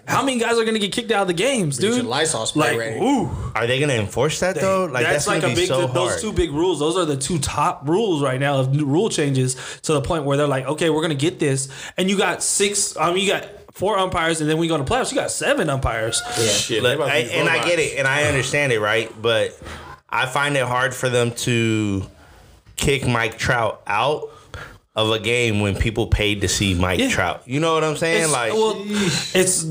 how many guys are gonna get kicked out of the games, Get dude? your Lysol spray like, ready. ooh, Are they gonna enforce that though? Like that's, that's, like gonna a be big. so those hard. two big rules. Those are the two top rules right now of new rule changes to the point where they're like, okay, we're gonna get this, and you got six. I mean, you got four umpires, and then we go to playoffs. You got seven umpires. Shit, Look, about to I- use and I robots. get it, and I understand it, right? But I find it hard for them to kick Mike Trout out of a game when people paid to see Mike Yeah. Trout. You know what I'm saying? It's, like well, it's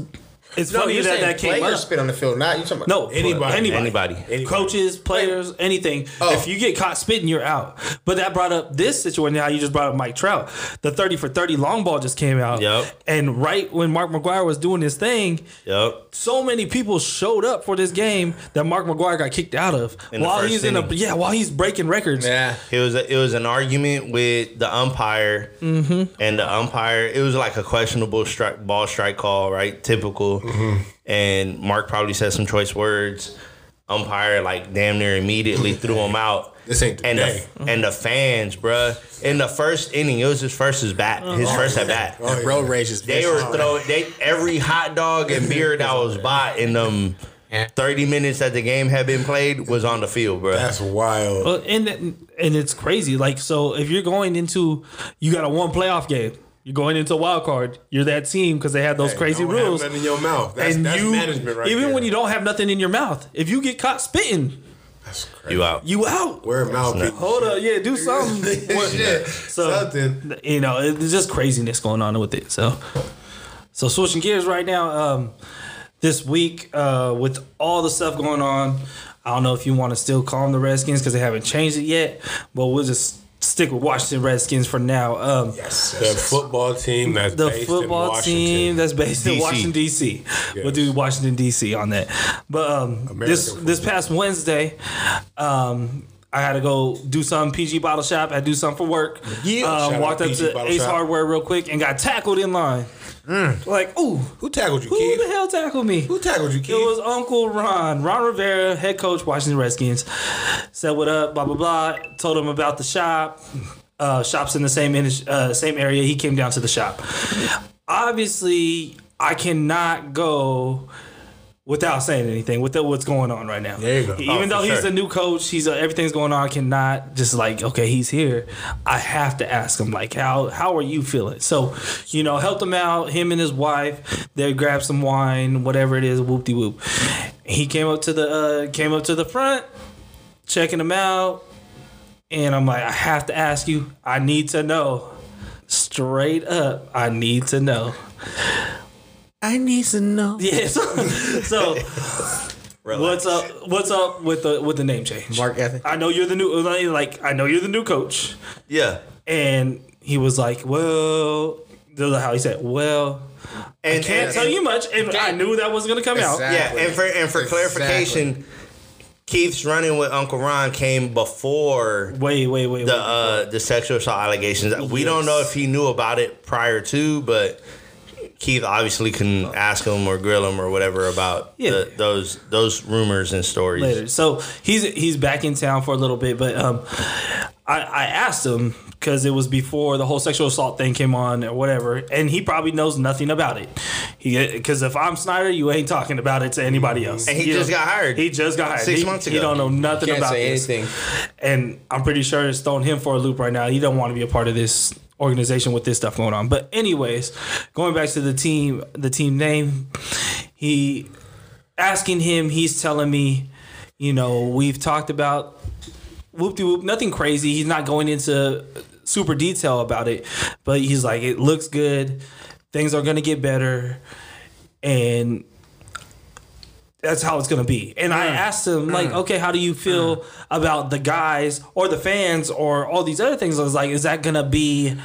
it's No, funny you're that that came players up. spit on the field. Not you talking about No, Anybody. anybody, anybody. coaches, players, anything. Oh. If you get caught spitting, you're out. But that brought up this situation. How you just brought up Mike Trout, the thirty for thirty long ball just came out. Yep. And right when Mark McGwire was doing his thing, Yep. so many people showed up for this game that Mark McGwire got kicked out of In while he's in a yeah while he's breaking records. Yeah. It was a, it was an argument with the umpire, Mm-hmm. and the umpire. It was like a questionable strike ball strike call, right? Typical. Mm-hmm. And Mark probably said some choice words, umpire like damn near immediately threw him out. This ain't and today. the, and the fans, bruh. In the first inning, it was his first his bat, his first at bat. That road rage is They were throwing they every hot dog and beer that was bought in them thirty minutes that the game had been played was on the field, bro. That's wild. Well, and and it's crazy. Like, so if you're going into, you got a one playoff game. You're going into a wild card. You're that team because they had those crazy Don't rules. nothing in your mouth. That's, and that's you, management right even there. when you don't have nothing in your mouth, if you get caught spitting, That's crazy. you out. you out. Wear a mouthpiece. Hold up, yeah, do something. What- Shit. So Something. you know, it's just craziness going on with it. So, so switching gears right now. Um, this week, uh, with all the stuff going on, I don't know if you want to still call them the Redskins because they haven't changed it yet, but we'll just stick with Washington Redskins for now. Um, yes The football team that's the based football in team that's based in Washington D.C. We'll do Washington D.C. on that. But um, this American this past Wednesday, um, I had to go do some PG Bottle Shop. I had to do something for work. Yeah. um, walked up PG to Ace Shop. Hardware real quick and got tackled in line. Like, ooh, Who tackled you, who Keith? the hell tackled me? Who tackled you, It was Uncle Ron, Ron Rivera, head coach, Washington Redskins. Said what up, blah blah blah. Told him about the shop. Uh, shops in the same indus- uh, same area. He came down to the shop. Obviously, I cannot go without saying anything with the, what's going on right now. There you go. Even Oh, though he's sure. the new coach, he's uh, everything's going on. I cannot just like okay, he's here. I have to ask him like how how are you feeling? So you know, helped him out. Him and his wife. They grabbed some wine, whatever it is. Whoop de whoop. He came up to the uh, came up to the front, checking him out, and I'm like, I have to ask you. I need to know. Straight up, I need to know. I need to know. Yeah. So, so what's up? What's up with the with the name change? Mark Ethic. I know you're the new like I know you're the new coach, Yeah. and he was like, well, this is how he said, well, And can't and- tell you much, and I knew that was gonna come out. Exactly. Yeah, and for and for Exactly. clarification, Keith's running with Uncle Ron came before Wait, wait, wait, the wait. uh, the sexual assault allegations. We don't know if he knew about it prior to, but Keith obviously can ask him or grill him or whatever about Yeah. the, those those rumors and stories. later. So he's he's back in town for a little bit, but um, I, I asked him because it was before the whole sexual assault thing came on or whatever, and he probably knows nothing about it. He because if I'm Snyder, you ain't talking about it to anybody else. And he You just know, got hired He just got hired six He- months He don't know nothing Can't about say this. anything. and I'm pretty sure it's throwing him for a loop right now. He don't want to be a part of this organization with this stuff going on. But anyways, going back to the team, the team name, he asking him, he's telling me, you know, we've talked about whoop de whoop, nothing crazy. He's not going into super detail about it, but he's like, it looks good. Things are gonna get better, and that's how it's gonna be. And I mm. asked him, like, mm. okay, how do you feel mm. about the guys or the fans or all these other things? I was like, is that gonna be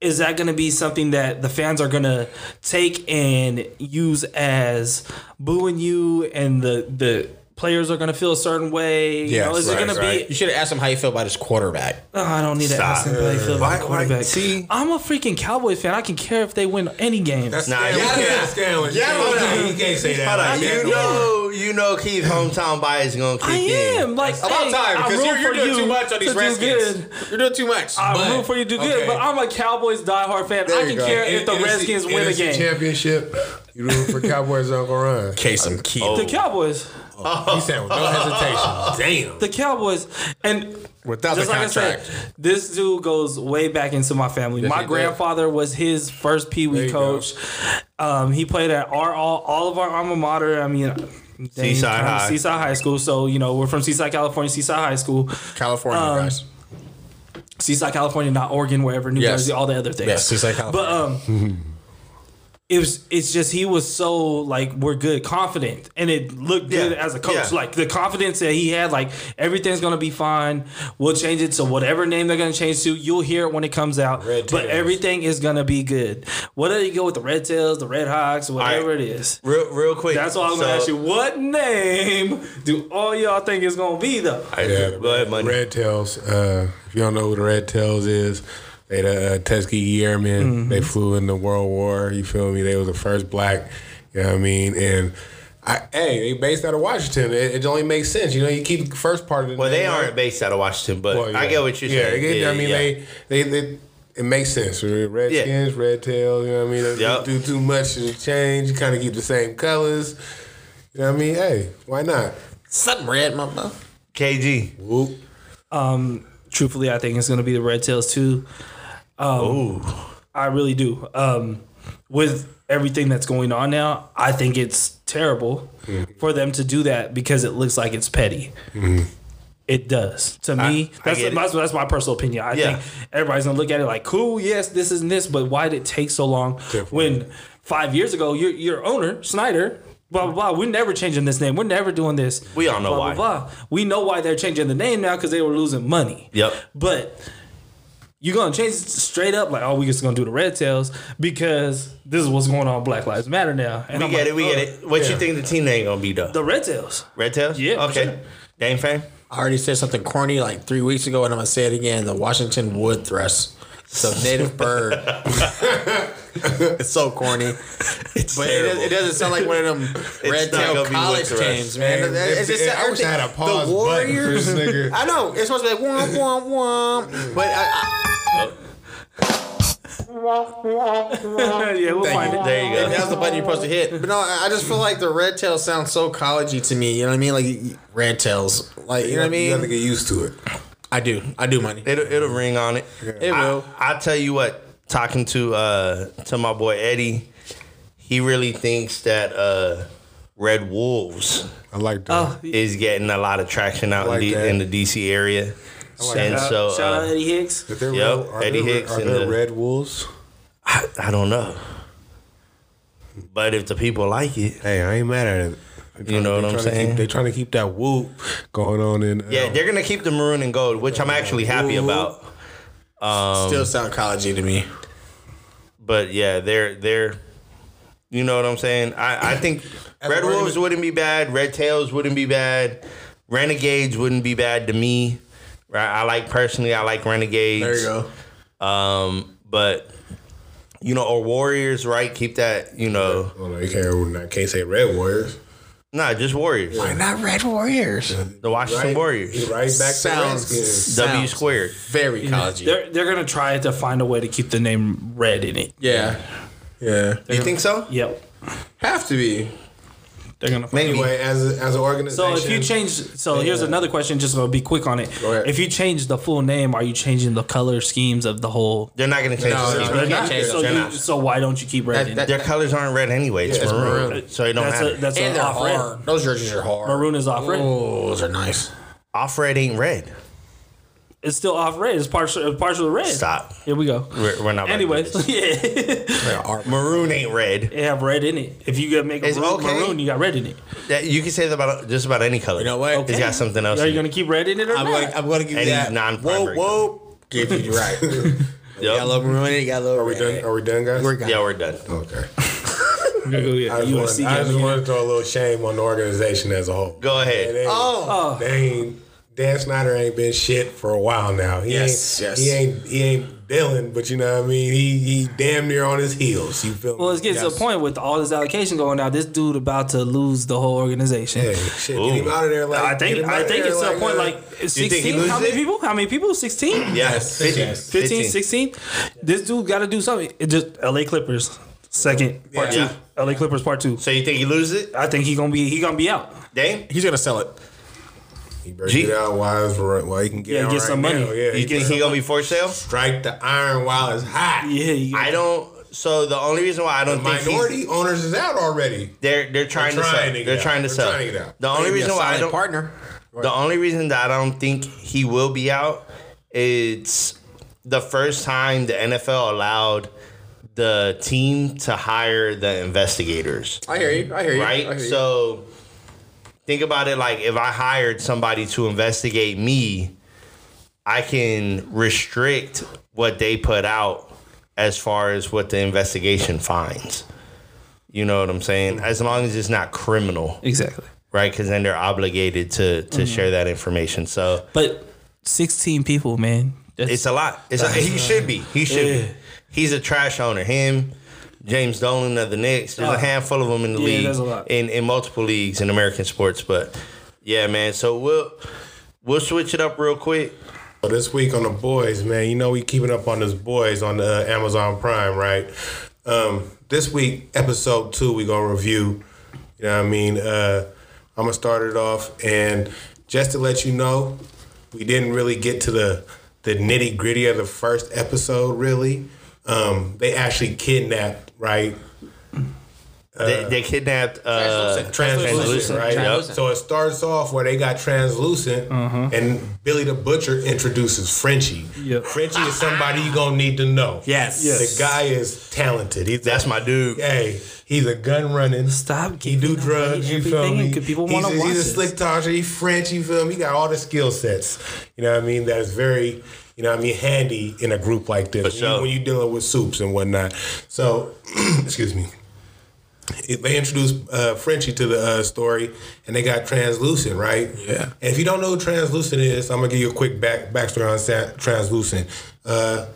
is that going to be something that the fans are going to take and use as booing you and the the players are going to feel a certain way you know, is right, it going to be You should have asked him how you feel about his quarterback. oh, I don't need to ask him how they feel about the why- quarterback see? I'm a freaking Cowboys fan I can care if they win any game That's Nah, nah, you you can't- can't Yeah, you, hold can't, on. you can't say that. Hold on, like you know, you know, Keith's hometown bias is gonna kick I in. am like About hey, time I because root you're, you're for doing you too much on these to do Redskins. good. You're doing too much. I But- root for you to do okay. good, but I'm a Cowboys diehard fan. I you can care if the Redskins win a game. championship. You root for Cowboys Uncle Ron. Case him Keith. Oh. The Cowboys, He said with no hesitation. Damn. the Cowboys, and Without the just like I contract. said, this dude goes way back into my family. my he did. grandfather was his first Pee Wee coach. Um, he played at our all, all of our alma mater. I mean, they Seaside High. Seaside High School. So you know, we're from Seaside, California. Seaside High School, California Um, guys. Seaside, California, not Oregon, wherever, New Yes. Jersey, all the other things. Yes, Seaside, California. But um, it was. It's just he was so like we're good, confident, and it looked good Yeah, as a coach. yeah. Like the confidence that he had, like everything's gonna be fine. We'll change it to whatever name they're gonna change to. You'll hear it when it comes out. Red but Tails. everything is gonna be good. Whether you go with the Red Tails, the Red Hawks, whatever right. it is. Real, real quick. That's all I'm so- gonna ask you. What name do all y'all think is gonna be though? All right, Yeah, go ahead. Red Tails. Uh, if you don't know who the Red Tails is, they the uh, Tuskegee Airmen. Mm-hmm. They flew in the World War. You feel me? They was the first black. You know what I mean? And I, hey, they based out of Washington. It, it only makes sense. You know, you keep the first part of the Well, they aren't right? based out of Washington, but Well, I get what you're yeah, saying. it- I mean, yeah. they, they, they, it makes sense. Redskins, red tails. You know what I mean? They Yep. do too much to change. You kind of keep the same colors. You know what I mean? Hey, why not? Something red, my mama. KG. Whoop. Um, truthfully, I think it's going to be the Red Tails too. Um, I really do. Um, with everything that's going on now, I think it's terrible for them to do that because it looks like it's petty. It does to me. I that's, it. that's that's my personal opinion. I Yeah. think everybody's gonna look at it like, cool, yes, this is this, but why did it take so long? When five years ago, your your owner Snyder. Blah blah blah. We're never changing this name. We're never doing this. We all know blah, why. Blah, blah. We know why they're changing the name now because they were losing money. Yep. But you're gonna change it straight up like, oh, we just gonna do the red tails because this is what's going on. Black Lives Matter now. And We I'm get like, it. We get oh, it. What you think the team name gonna be though? The red tails. Red Tails? Yeah, Okay. sure. Dame fan? I already said something corny like three weeks ago, and I'm gonna say it again. The Washington wood thrush. It's a native bird. it's so corny, It's but it, does- it doesn't sound like one of them red tail college wood teams, man. Man, It's just- it- I wish I had a pause the button for Warriors. this nigga. I know it's supposed to be like womp womp womp, but I, yeah, we'll find it. There you I, go. that's the button you're supposed to hit. But no, I I just feel like the red tail sounds so collegey to me. You know what I mean? Like red tails, like you know what I mean? You have to get used to it. I do, I do, money. It'll, it'll ring on it. It will. I, will tell you what. Talking to uh to my boy Eddie, he really thinks that uh Red Wolves I like that. Oh, is getting a lot of traction out like in, that. the, in the DC area, and shout, so shout out uh, Eddie Hicks. They're Yep, red- Eddie there- Hicks Are there the- Red Wolves? I, I don't know, but if the people like it, Hey, I ain't mad at it. They You know what I'm saying? Keep, they trying to keep that whoop going on in. yeah, uh, they're gonna keep the maroon and gold, which I'm actually happy about. Still sound collegey to me. But yeah, they're they're you know what I'm saying? I, I think Red Wolves wouldn't be bad, Red Tails wouldn't be bad, Renegades wouldn't be bad to me. Right? I like personally I like Renegades. There you go. Um but you know, or Warriors, right? Keep that, you know. No, you can't. I can't say Red Warriors. Nah, just Warriors. Why not Red Warriors? The Washington Right, Warriors. Right back Sounds- to Redskins. W Sounds squared. Very collegey. They're they're gonna try to find a way to keep the name red in it. Yeah, yeah. You think so? Yep. Have to be. They're gonna Maybe. Anyway, as a, as an organization. So if you change, so here's another question. Just gonna be quick on it. Go ahead. If you change the full name, are you changing the color schemes of the whole? They're not gonna change No, the no, scheme. They're can't not. change So, you, They're not. so why don't you keep red That- that- it? Their colors aren't red anyway. It's it's maroon. maroon. So it don't That's matter. a that's and a they're off red. Those jerseys are hard. Maroon is off red. Oh, those are nice. Off red ain't red. It's still off red. It's partial partial red. Stop. Here we go. We're, we're not. about to Anyways, yeah, maroon ain't red. it have red in it. If you gotta make a It's maroon, okay. maroon, you got red in it. That, you can say that about just about any color. You know what? It's got something else. Are you in it. gonna keep red in it or I'm not? gonna, I'm gonna give you Any that. non-primary Whoa, whoa. Give you right. You Yup. got a little maroon. You got a little are we red. done? Are we done, guys? We're good. Yeah, we're done. okay. Yeah, I just, USC want, I game just again. want to throw a little shame on the organization as a whole. Go ahead. They ain't, Oh, they ain't, Dan Snyder ain't been shit for a while now. He Yes, ain't, yes. He ain't he ain't Dylan, but you know what I mean. He he damn near on his heels. You feel? me? Well, it's getting to Yes. the point with all this allocation going out. This dude about to lose the whole organization. Hey, shit, get him out of there. Like I think I think it's to the point uh, like 16. How many it? people? How many people? 16? Yes. 15. 15, 16. This dude got to do something. It just LA Clippers second part Yeah. two. LA Clippers part two. So you think he loses it? I think he gonna be he gonna be out. Dame? he's gonna sell it. He better G- get out while it's right, while he can get Yeah, out get right some money. now. Yeah, You think he gonna be for sale? strike the iron while it's hot. Yeah, you I don't. So the only reason why I don't think he's, Minority owners is out already. they're they're trying They're to sell. to They're trying to They're sell. trying to get out. The only Maybe a reason why I don't partner. The only reason that I don't think he will be out is the first time the NFL allowed the team to hire the investigators, I hear you. I hear you. Right? hear you. So think about it like if I hired somebody to investigate me, I can restrict what they put out as far as what the investigation finds. You know what I'm saying? As long as it's not criminal, exactly. right? Because then they're obligated to to mm-hmm. share that information. So But 16 people, man. That's, it's a lot. It's a, he should be. He should Yeah. be. He's a trash owner. Him, James Dolan of the Knicks. There's Oh. a handful of them in the Yeah, league, there's a lot. in in multiple leagues in American sports. But yeah, man. So we'll we'll switch it up real quick. So this week on the boys, man, you know we keeping up on this boys on the uh, Amazon Prime, right? Um, this week, episode two, we gonna review. You know what I mean? Uh, I'm gonna start it off, and just to let you know, we didn't really get to the the nitty gritty of the first episode. Really, um, they actually kidnapped, right? they, they kidnapped uh, Translucent. Translucent, right? Translucent. So it starts off where they got translucent, and Billy the Butcher introduces Frenchie. Yep. Frenchie is somebody you gonna need to know. Yes. Yes. The guy is talented. He's That's my dude. Hey, he's a gun running. Stop He do drugs. You feel me? people he's want to a, watch He's a slick talker. He's French. You feel me? He got all the skill sets. You know what I mean? That is very, you know what I mean, handy in a group like this sure. when you're dealing with soups and whatnot. So, excuse me. They introduced uh, Frenchie to the uh, story, and they got translucent, right? Yeah. And if you don't know who translucent is, I'm gonna give you a quick back backstory on translucent. Uh,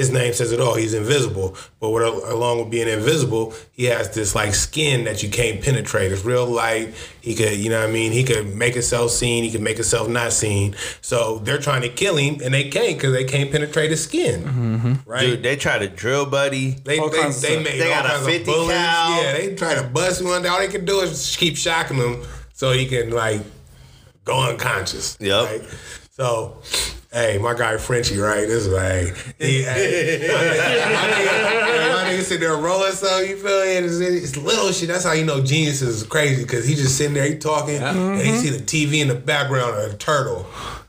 his name says it all. He's invisible, but what, along with being invisible, he has this like skin that you can't penetrate. It's real light. He could, you know, what I mean, he could make himself seen. He could make himself not seen. So they're trying to kill him, and they can't because they can't penetrate his skin. Mm-hmm, mm-hmm. Right? Dude, they try to drill buddy. They All they, kinds of they stuff. made They all got a kinds 50 of bullets. cal. Yeah, they try to bust one. All they can do is keep shocking him so he can like go unconscious. Yep. Right? So, hey, my guy Frenchie, right? This is like, he, hey, my, nigga, my, nigga, my nigga sitting there rolling so you feel me? And It's, it's little shit. That's how you know genius is crazy because he just sitting there, he talking, and he mm-hmm. see the TV in the background of a turtle.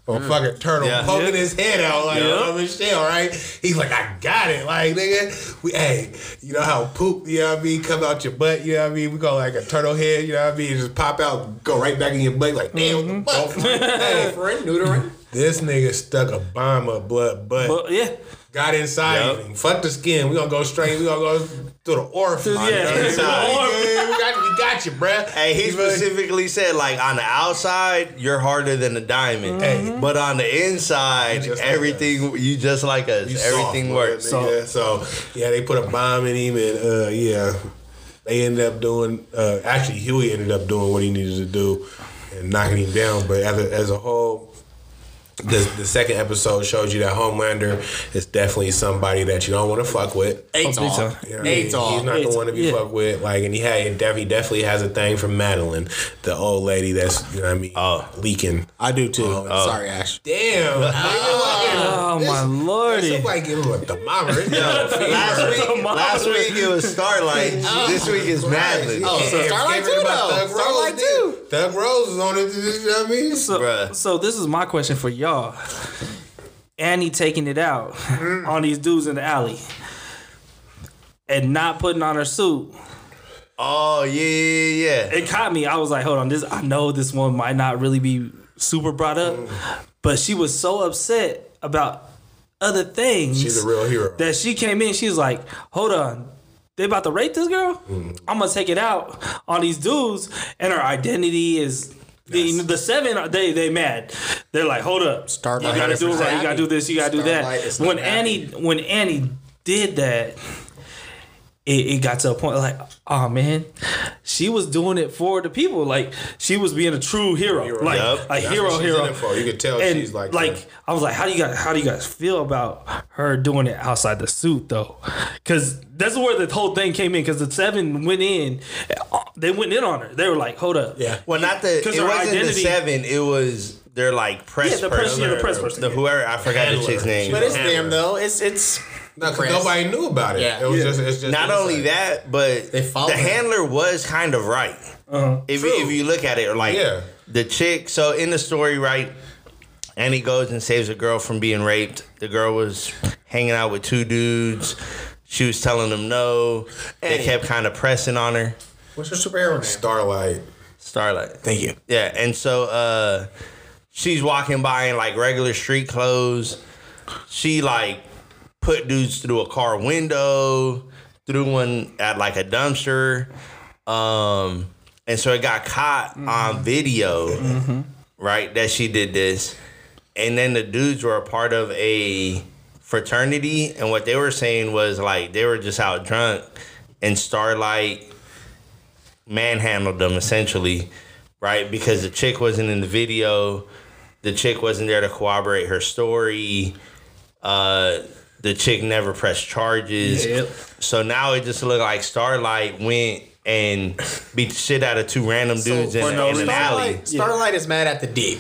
Or a mm. fucking turtle Yeah. poking his head out like Yeah. a Michelle, right? He's like, I got it. Like, nigga, we hey, you know how poop, you know what I mean, come out your butt, you know what I mean? We go like a turtle head, you know what I mean? Just pop out, go right back in your butt, like, damn, what the fuck? Mm-hmm. hey, Neutering, neutering. This nigga stuck a bomb up blood butt. But yeah, Got inside Yup. him. Fuck the skin. We gonna go straight. We gonna go through the orifice. Yeah. You know what I mean? Inside. Yeah, we got, we got you, bruh. Hey, he You feel me? specifically said like on the outside you're harder than a diamond, Hey. but on the inside You just like everything you just like us. You everything soft, works. So, yeah, so yeah, they put a bomb in him, and uh, yeah, they ended up doing. Uh, actually, Huey ended up doing what he needed to do and knocking him down. But as a, as a whole. The, the second episode showed you that Homelander is definitely somebody that you don't want to fuck with. Eight big dog. time. You know what mean? Eight. He's not Eight- the one to be yeah. fucked with. Like, and he had, and Dev- he definitely has a thing for Madelyn, the old lady that's, you know what I mean, Oh. leaking. I do too. Oh. Sorry, Ash. Damn. oh my lordy. Somebody give him a thermometer. Yo, last week, last week it was Starlight. Oh, this week is Madelyn. Oh, so Starlight too, about though. Starlight too. Thug Rose is on it. You know what I mean? So, Bruh. so this is my question for y'all. Annie taking it out mm. on these dudes in the alley and not putting on her suit. Oh yeah, yeah, yeah. It caught me. I was like, hold on, this I know this one might not really be super brought up, mm. but she was so upset about other things. She's a real hero. that she came in, she was like, "Hold on, they about to rape this girl? I'm gonna take it out on these dudes." And her identity is the the seven. They they mad. They're like, "Hold up, Starlight you gotta do it right. You gotta do this. You gotta do that." When happy. Annie when Annie did that. It, it got to a point like, oh man, she was doing it for the people. Like she was being a true hero, like Yup. a That's hero, what she's hero. in it for. You could tell and she's like, like I was like, how do you guys how do you guys feel about her doing it outside the suit though? Because that's where the whole thing came in. Because the seven went in, they went in on her. They were like, hold up, yeah. Well, not the. because her wasn't the identity- seven. It was they're like press Yeah, the press- person. yeah, the press person, The whoever I forgot the chick's name. But it's Hammer. them though. It's it's No, 'cause press. nobody knew about it. Yeah. It was Yeah. just, it's just Not inside. only that, but They the her. handler was kind of right. If, you, True. if you look at it, like Yeah. the chick. So in the story, right, Annie goes and saves a girl from being raped. The girl was hanging out with two dudes. She was telling them no. They Annie. kept kind of pressing on her. what's your superhero name? Starlight. Starlight. Thank you. Yeah, and so uh she's walking by in like regular street clothes. She like put dudes through a car window, threw one at like a dumpster. Um and so it got caught on video, right? That she did this. And then the dudes were a part of a fraternity and what they were saying was like they were just out drunk and Starlight manhandled them essentially, right? Because the chick wasn't in the video, the chick wasn't there to corroborate her story. Uh, the chick never pressed charges. Yep. So now it just looked like Starlight went and beat the shit out of two random dudes in, no in an alley. Starlight, Starlight is mad at the deep.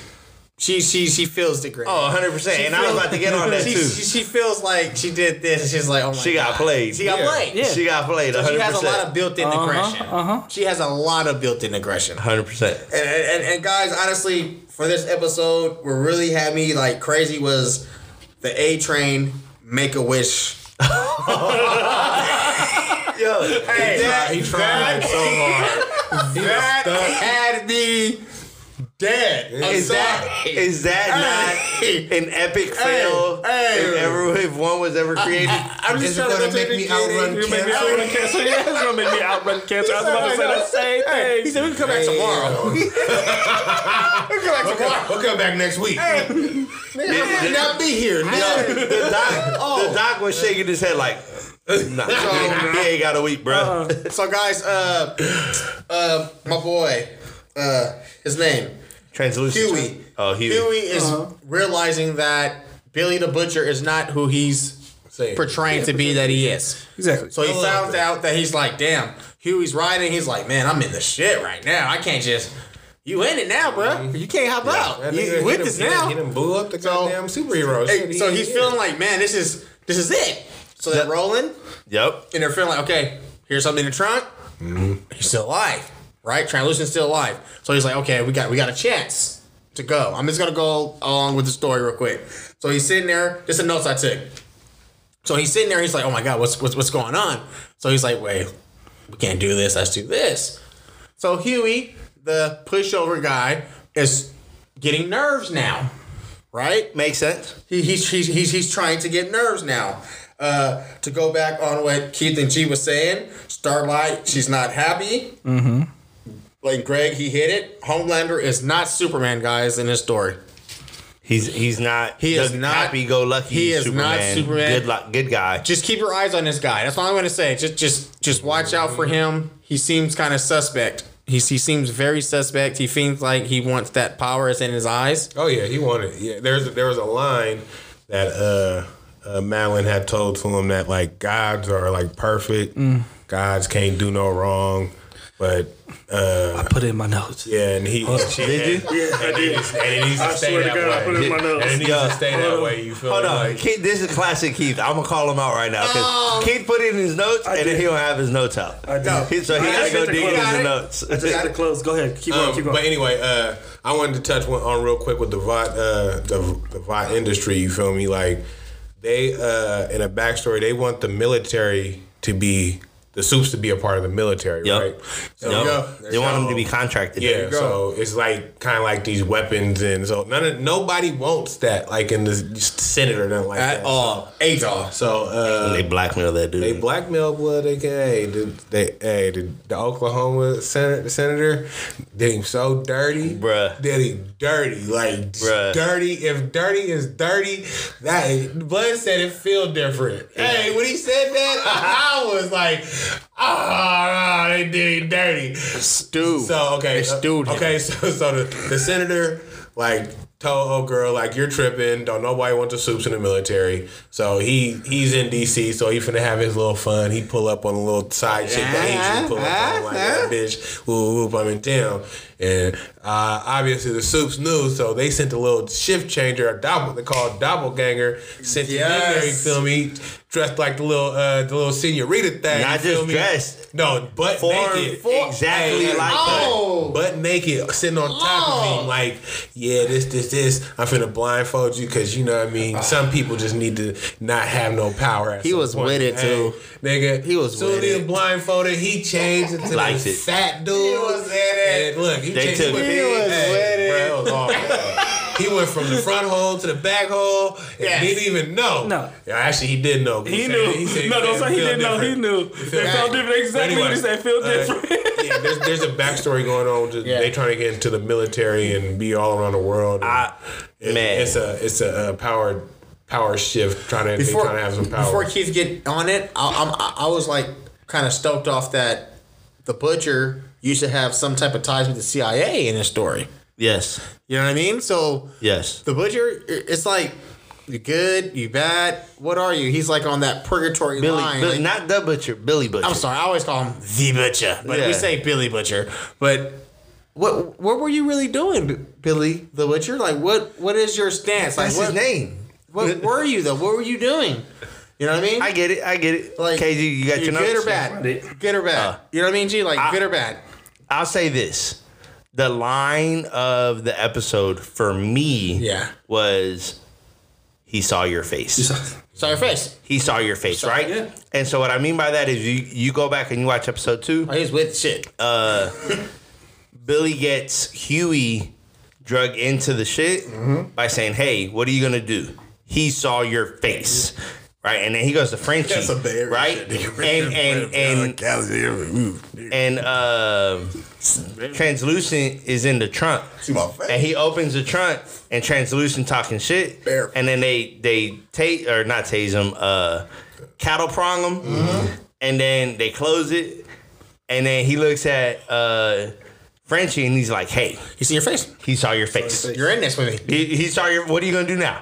She she she feels degraded. Oh, 100 percent. And I was about to get on that she, too. She, she feels like she did this, and she's like, oh my She got played. She got Yeah. played. Yeah. She got played. 100%. she has a lot of built-in Uh-huh, aggression. uh-huh. She has a lot of built-in aggression. Hundred percent. And, and, and guys, honestly, for this episode, what really had me like crazy was the A Train Make a Wish. Yo, He tried, he tried so hard. He That had me dead. Is that sorry. is that Hey. not an epic fail? hey. If ever if one was ever created, I'm Is just it trying to gonna go make to me the outrun You make me cancer? outrun cancer. Yeah, it's gonna make me outrun cancer. I was about to say the same thing. He said we can come back tomorrow. we can come back tomorrow. We'll come back next week. Nigga, I might not be here. nigga. the doc, the doc was shaking his head like, nah, he ain't got a week, bro. So guys, uh, uh, my boy, uh, his name Translucent. Huey. Oh, Huey. Huey is uh-huh. realizing that Billy the Butcher is not who he's Say it. portraying to be that he is. Exactly. So he found out that he's like, damn, Huey's riding. He's like, man, I'm in the shit right now. I can't just. You in it now, bro. Mm-hmm. You can't hop out. That You, nigga you with hit this he now. done- He done blew up the So- goddamn superhero. Hey, so he's he- feeling like, man, this is this is it. So they're rolling, Yep. and they're feeling like, okay, here's something in the trunk. Mm-hmm. He's still alive, right? Translucent's still alive. So he's like, okay, we got we got a chance to go. I'm just gonna go along with the story real quick. So he's sitting there. Just the notes I took. So he's sitting there. He's like, oh my god, what's what's what's going on? So he's like, wait, we can't do this. Let's do this. So Huey, the pushover guy, is getting nerves now, right? Makes sense. He, he's, he's, he's, he's trying to get nerves now. Uh, to go back on what Keith and G was saying, Starlight, she's not happy. Mm-hmm. Like Greg, he hit it. Homelander is not Superman, guys, in this story. He's he's not. He is not- happy-go-lucky. he is Superman. not Superman. Good luck. Good guy. Just keep your eyes on this guy. That's all I'm going to say. Just, just, just watch out for him. He seems kind of suspect. He's, he seems very suspect. He seems like he wants that power is in his eyes. Oh yeah, he wanted. Yeah, there's there was a line that uh, uh Madelyn had told to him that like gods are like perfect. Mm. Gods can't do no wrong. But uh, I put it in my notes. yeah, and he she, Did you? Yeah, I did. And it needs to I stay swear to that God, I way. put it in my notes. And it needs Yeah. to stay that way. You feel Hold me? on, Like, Keith. This is classic Keith. I'm gonna call him out right now because Oh. Keith put it in his notes and then he don't have his notes out. I did. He- so he I gotta go dig in his it. notes. Just got to close. Go ahead. Keep going. Um, Keep going. but anyway, uh, I wanted to touch one on real quick with the Vought, uh, the the Vought industry. You feel me? Like they uh, in a backstory, they want the military to be the soups to be a part of the military, Yep. right? So, Yep. They want them to be contracted. Yeah, so it's like kind of like these weapons, and so none of nobody wants that, like in the Senate or nothing like At that. all. Eight all. So uh, They blackmail that dude. they blackmail blood. They can, hey, the, they, hey, the, the Oklahoma senator, the senator did him so dirty, Bruh. Did him dirty, like Bruh. dirty. If dirty is dirty, that blood said it feel different. Hey, when he said that, I was like, ah, they did dirty. Stew. So okay, They stewed him. okay. So so the, the senator like told old girl like you're tripping. Don't nobody want the soups in the military. So he he's in D.C. So he finna have his little fun. He pull up on a little side chick that he pull up on like that bitch. Whoop whoop, I'm in town. And uh, obviously the soups knew, so they sent a little shift changer, a double they call doppelganger, sent him in there. You Yes. feel me? Dressed like the little uh, the little senorita thing. Not feel just me? dressed. No, butt Form naked. exactly Hey, like Oh. butt naked, sitting on top of Oh. me, like, yeah, this, this, this. I'm finna blindfold you because you know what I mean. Some people just need to not have no power. At He some was point. with it, too. nigga. He was so with as it. he was blindfolded. He changed into Liked this fat dude. He was in it. And look, he, They took he. He He was with it. Bro, was awful. He went from the front hole to the back hole and Yes. didn't even know. No. Yeah, actually, he did know. He said- knew. said No, don't say he didn't know. He different. knew. felt They felt different. Exactly what he said. Feel uh, different. yeah, there's there's a backstory going on. With Yeah. They trying to get into the military and be all around the world. and I- it- man. it's a it's a, uh power power shift. Trying to before, trying to have some power. before Keith get on it, I, I'm, I, I was like kind of stoked off that the butcher used to have some type of ties with the CIA in his story. Yes. You know what I mean? So Yes. the butcher. It's like you good, you bad. What are you? He's like on that purgatory Billy, line. Billy like- not the butcher, Billy Butcher. I'm sorry, I always call him the butcher, but Yeah. we say Billy Butcher. But what what were you really doing, Billy the Butcher? Like what what is your stance? That's like his name. What were you though? What were you doing? You know what I mean? I get it. I get it. like KG, you got your you're good notes? or bad? Find it. Good or bad? Uh, you know what I mean, G? Like I- good or bad? I'll say this. The line of the episode for me Yeah. was he saw your face. he saw your face. He saw your face, right? yeah. And so what I mean by that is you you go back and you watch episode two. Oh, he's with shit. Uh, Billy gets Huey drug into the shit Mm-hmm. by saying, "Hey, what are you gonna do?" He saw your face, right? And then he goes to Frenchie, right? And and and and uh, translucent is in the trunk, and he opens the trunk, and translucent talking shit, Bear. and then they they tase or not tase him, uh, cattle prong him, Mm-hmm. and then they close it, and then he looks at uh, Frenchie, and he's like, "Hey, You see your face. he saw your face. You're in this with me. He, he saw your. What are you gonna do now?"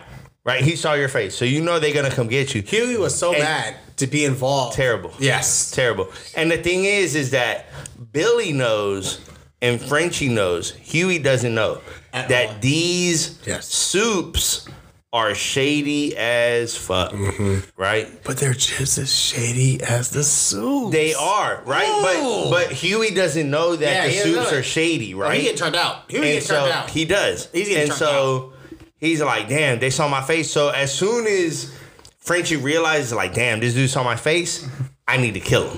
Right? He saw your face, so you know they're gonna come get you. Huey was so And- mad to be involved. Terrible. Yes. terrible. And the thing is, is that Billy knows and Frenchie knows. Huey doesn't know At that all. these Yes. soups are shady as fuck. Mm-hmm. Right? But they're just as shady as the soup. They are right, but but Huey doesn't know that Yeah, the soups are shady, Oh, right? he get turned out. He would and get so turned out. he does. He's getting and turned so he's like, damn, they saw my face. So as soon as Frenchie realizes, like, damn, this dude saw my face, I need to kill him.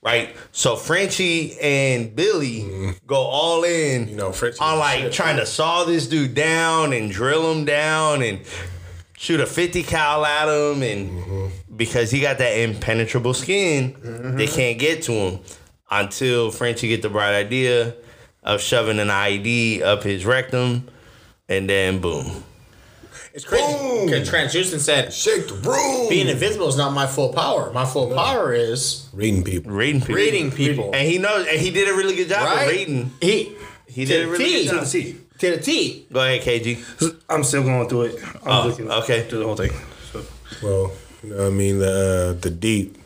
Right? So Frenchie and Billy mm-hmm. go all in You know, Frenchie on like shit. trying to saw this dude down and drill him down and shoot a 50 cal at him and mm-hmm. because he got that impenetrable skin, they mm-hmm. can't get to him until Frenchie get the bright idea of shoving an IED up his rectum and then boom. It's crazy. Boom. Because Translucent said, Shake the room. being invisible is not my full power. My full power is reading people. Reading people. reading people. And he knows and he did a really good job right? of reading. He, He did a really T. good job. See, To the T. Go ahead, KG. I'm still going through it. I'm Oh, looking okay. through the whole thing. So, Well, you know what I mean? The uh, the deep.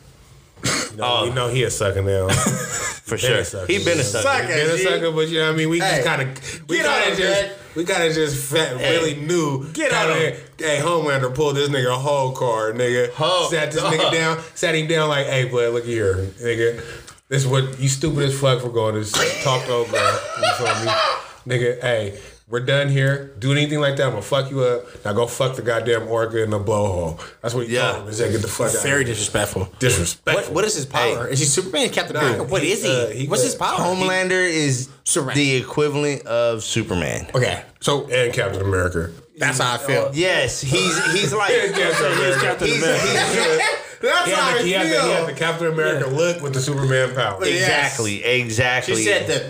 You know, Oh. you know he a sucker now. For Been sure. a sucker. He been a sucker. Sucker. Been a G. sucker, but you know what I mean? We Hey, just kind of we kind of just man. We gotta just fat, Hey, really knew. get on kinda, here. Hey, Homelander pulled this nigga a whole card, nigga. Ho- Sat this nigga down, sat him down like, hey, boy, look here, nigga. This is what you stupid as fuck for going to talk over. You feel me? Nigga, hey, we're done here. Do anything like that, I'm gonna fuck you up. Now go fuck the goddamn orca in the blowhole. That's what he Yeah. told him. He said, get the fuck out. Very disrespectful. disrespectful. What, what is his power? is he Superman? Captain Nah, America? What he- is he? uh, he What's his power? Homelander is Superman. the equivalent of Superman. Okay, so and Captain America. that's how I feel. Yes, he's he's like Captain America. Captain America. he's- That's He had, the, he, had the, he had the Captain America look with the Superman power. Yes. exactly exactly. She said that.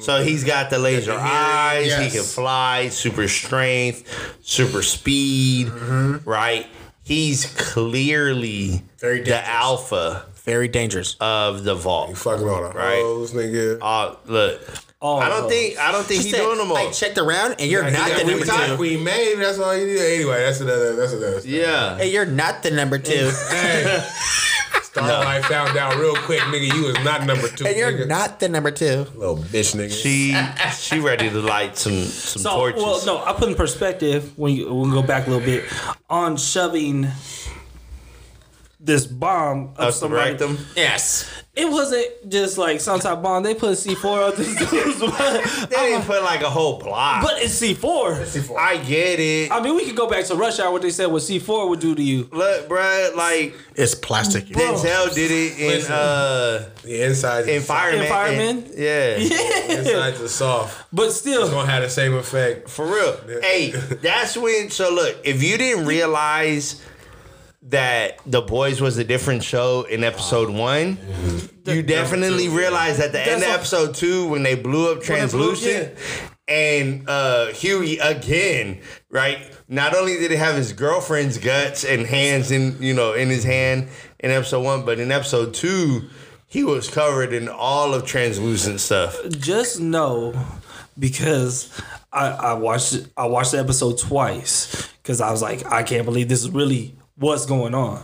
So he's got the laser hearing, eyes. He can fly, super strength, super speed. Mm-hmm. Right. He's clearly Very the alpha Very dangerous. of the Vought. You Fucking all the Right. hoes, nigga. Uh, look, All I don't of think I don't think he's doing them all. I checked around, and you're He not the number two. Queen Maeve, that's all he did. Anyway, that's another. That's another. story. yeah. Hey, you're not the number two, Hey, Starlight found out real quick, nigga. You was not number two. and you're nigga. not the number two. little bitch, nigga. She she ready to light some some So, torches. well, no, I put in perspective when you when we go back a little bit on shoving this bomb up Up the somebody. rectum. Yes. It wasn't just like some type of bomb. They put C four up this dude's butt. They didn't put like a whole block. but it's C four. I get it. I mean, we could go back to Rush Hour. What they said what C four would do to you. Look, bruh, like It's plastic. Denzel did it in Listen. uh the inside, in Fireman. In Fireman? And- yeah. inside the soft. But still, It's still, gonna have the same effect. For real. Hey, that's when so look, if you didn't realize that The Boys was a different show in episode one, you definitely realized at the end of episode two when they blew up blew- Translucent and uh Hughie again, right? Not only did he have his girlfriend's guts and hands in, you know, in his hand in episode one, but in episode two, he was covered in all of translucent stuff. just know because I, I watched I watched the episode twice because I was like I can't believe this is really what's going on.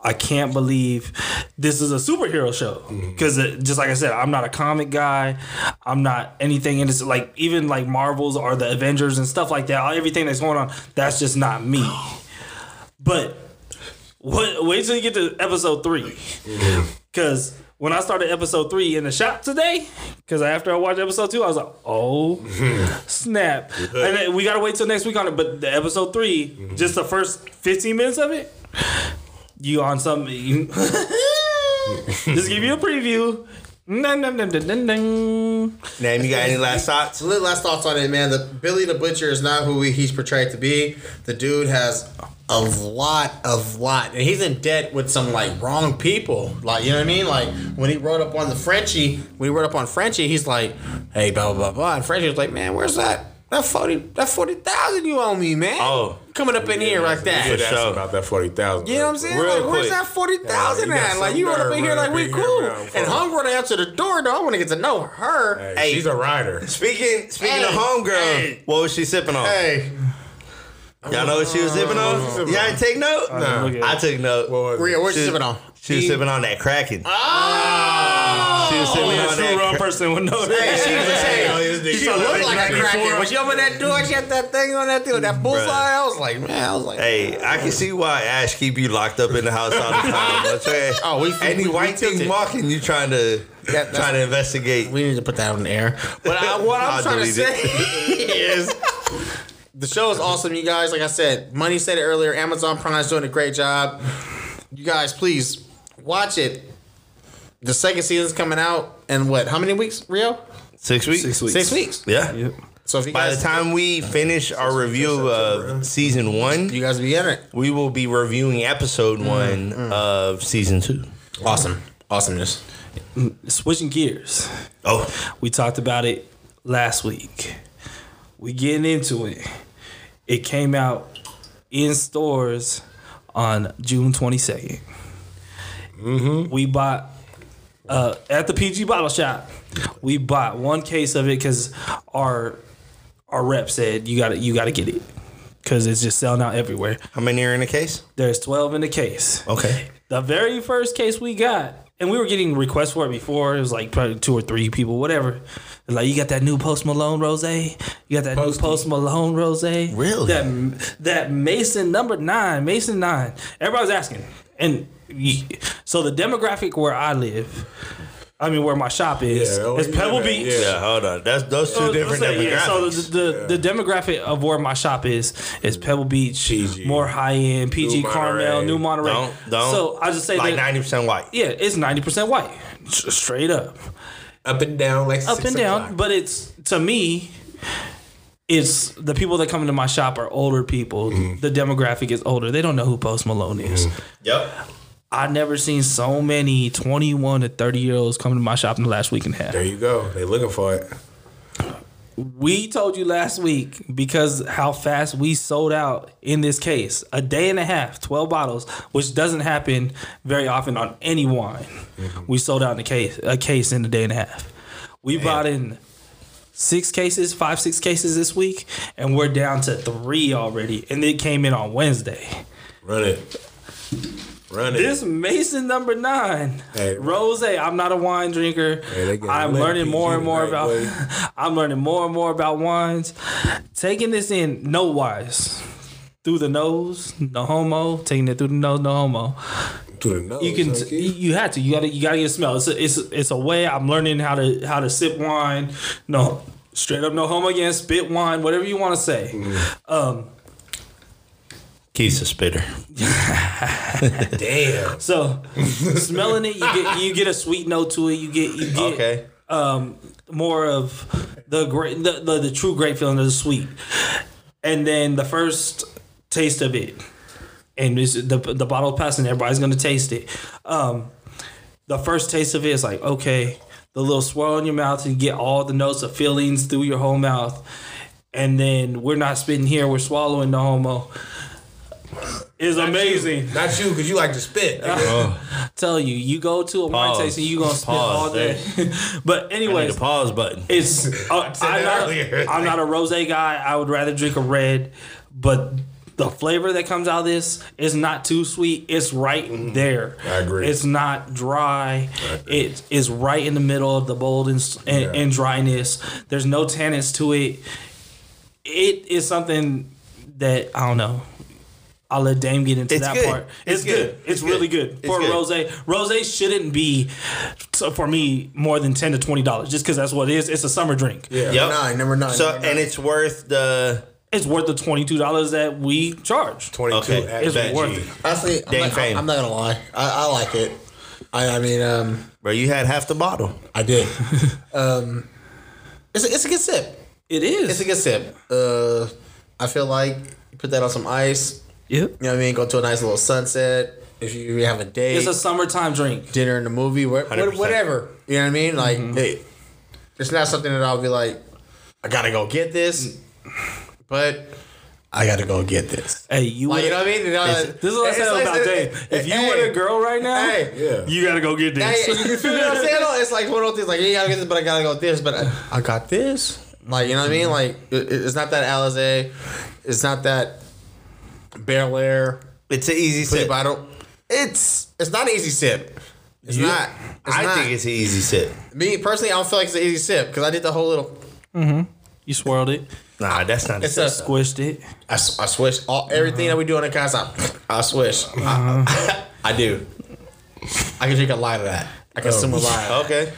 I can't believe this is a superhero show mm-hmm. because just like I said, I'm not a comic guy. I'm not anything in this like even like Marvels or the Avengers and stuff like that. Everything that's going on, that's just not me. But what, wait till you get to episode three. Mm-hmm. Because when I started episode three in the shop today, because after I watched episode two, I was like, oh, snap. And then we got to wait till next week on it. But the episode 3 mm-hmm. just the first 15 minutes of it, you on something. You, just give you a preview. Dun, dun, dun, dun, dun, dun. Name, you got any last thoughts? So, little last thoughts on it, man. The Billy the Butcher is not who he's portrayed to be. The dude has a lot of lot, and he's in debt with some like wrong people. Like you know what I mean? Like when he wrote up on the Frenchie, when he wrote up on Frenchie, he's like, "Hey, blah blah blah blah," and Frenchie was like, "Man, where's that?" That forty, that forty thousand you owe me, man. Oh. coming up in here like that. should ask sure. about that forty thousand. You know what I'm saying? Real like, where's that forty thousand Yeah, at? Like, you run up nerve in here like we up in here cool. around And front. Homegirl to answer the door, though. I want to get to know her. Hey, Hey. she's a rider. Speaking speaking Hey. of homegirl, Hey. what was she sipping on? Hey, Y'all know what she was sipping on? Y'all ain't take note? Nah. Look at I it. took note. What was it? Rhea, where's She- you sipping on? She was sipping on that Kraken. Oh, She was sipping Only a on true that. wrong Cra- person would know Hey, she was Hey, oh, saying, this nigga- she looked like a 94. crackhead. When she opened that door, she had that thing on that thing, that bullseye. I was like, man, I was like, Hey, I can see why Ash keep you locked up in the house all the time. Okay. Oh, we- any we- we white thing tilted. walking, you trying to That- that's- trying to investigate. we need to put that on the air. But I, what I'm I'll trying to delete say is, the show is awesome, you guys. Like I said, Money said it earlier. Amazon Prime is doing a great job. You guys, please watch it. The second season's coming out in what? How many weeks, Rio? Six weeks. Six weeks. Six weeks. Yeah. Yep. So if you By guys, the time we finish our review of season one, you guys be in it. we will be reviewing episode mm. one mm. of season two. Awesome, awesomeness. Switching gears. Oh, We talked about it last week. We getting into it. It came out in stores on June 22nd. We bought uh, at the PG Bottle Shop. We bought one case of it because our our rep said you got to you got to get it because it's just selling out everywhere. how many are in the case? There's 12 in the case. Okay. The very first case we got, and we were getting requests for it before. It was like probably two or three people, whatever. Like you got that new Post Malone rose, you got that Posty. new Post Malone rose. Really? That that Mason number nine, Mason nine. Everybody's asking, and so the demographic where I live, I mean where my shop is, Yeah, is Pebble live at- Beach. yeah. Yeah, hold on. That's those two So, different so, demographics. yeah, so the, the, the demographic of where my shop is is Pebble Beach, PG. more high end, PG New Carmel, Monterey. New Monterey. don't don't. So I just say like ninety percent white. yeah, it's ninety percent white, straight up, Up and down, like up and down. o'clock. But it's to me, it's the people that come into my shop are older people. Mm-hmm. The demographic is older. They don't know who Post Malone is. Yep. I've never seen so many twenty one to thirty year olds come to my shop in the last week and a half. There you go. They looking for it. We told you last week because how fast we sold out in this case. A day and a half, 12 bottles, which doesn't happen very often on any wine. Mm-hmm. We sold out in a case, a case in a day and a half. We brought in six cases, five, six cases this week, and we're down to three already. And it came in on Wednesday. Run it. Run it. This Mason number nine, Hey. Rose. I'm not a wine drinker. Hey, I'm learning more and more about. I'm learning more and more about wines. Taking this in no wise through the nose, no homo. Taking it through the nose, no homo. to the nose. You can. okay? You had to. You gotta. You gotta get a smell. It's a, it's it's a way. I'm learning how to how to sip wine. No, straight up no homo again. Spit wine. Whatever you want to say. Mm. Um. Keith's a spitter. Damn. So smelling it, you get you get a sweet note to it. You get you get Okay. um more of the great the, the, the true grape feeling of the sweet. And then the first taste of it, and this, the the bottle passing, everybody's gonna taste it. Um, the first taste of it is like okay, the little swirl in your mouth, and you get all the notes of feelings through your whole mouth. And then we're not spitting here; we're swallowing the homo. Is amazing. Not you, because you like to spit. Uh. Tell you, you go to a wine tasting, you gonna spit Pause all day. but I need anyways, the pause button. it's uh, I'm, not earlier. a, I'm not a rose guy. I would rather drink a red, but the flavor that comes out of this is not too sweet. It's right there. Mm-hmm. I agree. It's not dry. It is right in the middle of the bold and, and, Yeah. and dryness. There's no tannins to it. It is something that I don't know. I'll let Dame get into It's that good. part. It's It's, good. good. It's, It's really good. good, It's for good. rose. Rose shouldn't be so for me more than ten to twenty dollars, just because that's what it is. It's a summer drink. Yeah. Yep. Nine, number nine. So number nine. and it's worth the It's worth the twenty two dollars that we charge. 22 Okay, It's Bet worth G. it. honestly, I'm Dang not, fame. I'm not gonna lie. I, I like it. I, I mean, um, bro. You had half the bottle. I did. um, it's a, it's a good sip. It is. It's a good sip. Uh, I feel like you put that on some ice. Yep. You know what I mean? Go to a nice little sunset. If you have a date, It's a summertime drink. dinner in the movie, wha- wha- 100%. whatever. You know what I mean? Like, mm-hmm. hey, it's not something that I'll be like, I gotta go get this, but I gotta go get this. Hey, you. Like, you know what I mean? You know, This is what I said about it's- Dave. If you hey, with a girl right now, hey, Yeah. you gotta go get Hey, this. you feel what I'm saying? It's like one of those things. Like, you gotta get this, but I gotta go this. But I, I got this. Like, you know what I mean? Mm-hmm. Like, it, it's not that Alizé. It's not that Belaire. It's an easy Pretty sip. bottle. It's it's not an easy sip. It's You- not. It's I not. think it's an easy sip. me personally. I don't feel like it's an easy sip because I did the whole little. Mm-hmm. You swirled it, Nah, that's not a It's sip. a. squished it. I, I swish all everything that we do on the cast. I, I swish. I, I do. I can drink a lot of that. I can swim a lot. Okay.